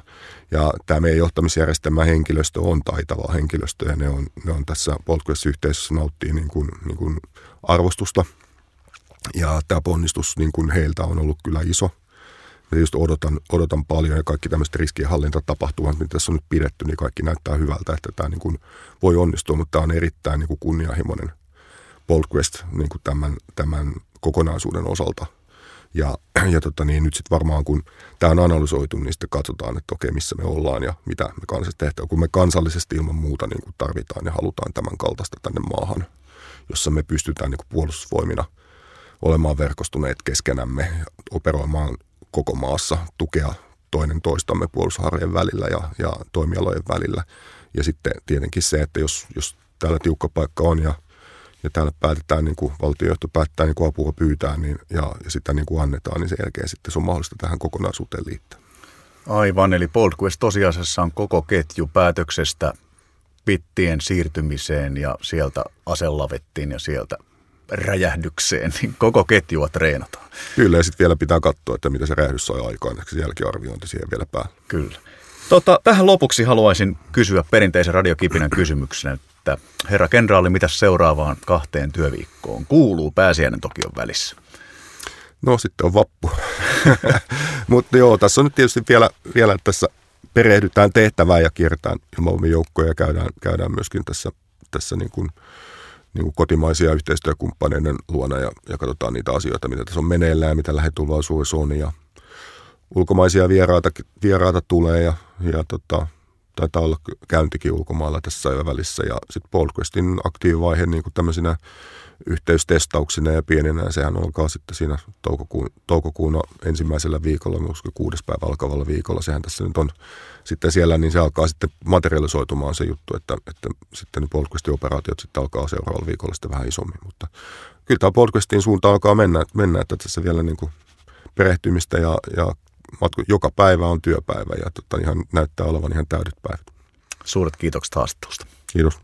ja tämä meidän johtamisjärjestelmä henkilöstö on taitava henkilöstö ja ne on, ne on tässä Poltquest-yhteisössä nauttii niin kuin, niin kuin arvostusta. Ja tämä ponnistus niin kuin heiltä on ollut kyllä iso – ja just odotan, odotan paljon ja kaikki tämmöiset riskienhallintatapahtumat, mitä tässä on nyt pidetty, niin kaikki näyttää hyvältä, että tämä niin kuin voi onnistua, mutta tämä on erittäin niin kuin kunnianhimoinen Quest niin kuin tämän, tämän kokonaisuuden osalta. Ja, ja tota niin, nyt sitten varmaan kun tämä on analysoitu, niin sitten katsotaan, että okei, missä me ollaan ja mitä me kansallisesti tehdään. Kun me kansallisesti ilman muuta niin kuin tarvitaan ja halutaan tämän kaltaista tänne maahan, jossa me pystytään niin kuin puolustusvoimina olemaan verkostuneet keskenämme, operoimaan koko maassa tukea toinen toistamme puolustusharjojen välillä ja, ja toimialojen välillä. Ja sitten tietenkin se, että jos, jos täällä tiukka paikka on ja, ja täällä päätetään, niin kuin valtiojohto päättää niin kuin apua pyytää niin, ja, ja sitä niin kuin annetaan, niin sen jälkeen sitten se on mahdollista tähän kokonaisuuteen liittää. Aivan, eli Boldquest tosiasiassa on koko ketju päätöksestä pittien siirtymiseen ja sieltä aselavettiin ja sieltä räjähdykseen, niin koko ketjua treenataan. Kyllä, ja sitten vielä pitää katsoa, että mitä se räjähdys sai aikaan, että se jälkiarviointi siihen vielä päällä. Kyllä. Tota, tähän lopuksi haluaisin kysyä perinteisen radiokipinän kysymyksen, että herra kenraali, mitä seuraavaan kahteen työviikkoon kuuluu pääsiäinen Tokion välissä? No sitten on vappu. Mutta joo, tässä on nyt tietysti vielä, vielä tässä perehdytään tehtävään ja kiertään ilmavoimien ja käydään, käydään myöskin tässä, tässä niin kuin – niin kuin kotimaisia yhteistyökumppaneiden luona ja, ja katsotaan niitä asioita, mitä tässä on meneillään mitä lähetulvaisuudessa on. Ja ulkomaisia vieraita, vieraita tulee ja, ja tota, taitaa olla käyntikin ulkomailla tässä välissä. Ja sitten Polquestin aktiivivaihe niin kuin tämmöisinä yhteystestauksina ja pieninä, sehän alkaa sitten siinä toukokuun, toukokuun ensimmäisellä viikolla, kuudes päivä alkavalla viikolla, sehän tässä nyt on sitten siellä, niin se alkaa sitten materialisoitumaan se juttu, että, että sitten ne operaatiot sitten alkaa seuraavalla viikolla sitten vähän isommin, mutta kyllä tämä Polquestin suuntaan alkaa mennä, mennä että tässä vielä niin kuin perehtymistä ja, ja matku, joka päivä on työpäivä ja tota, ihan näyttää olevan ihan täydet päivät. Suuret kiitokset haastattelusta. Kiitos.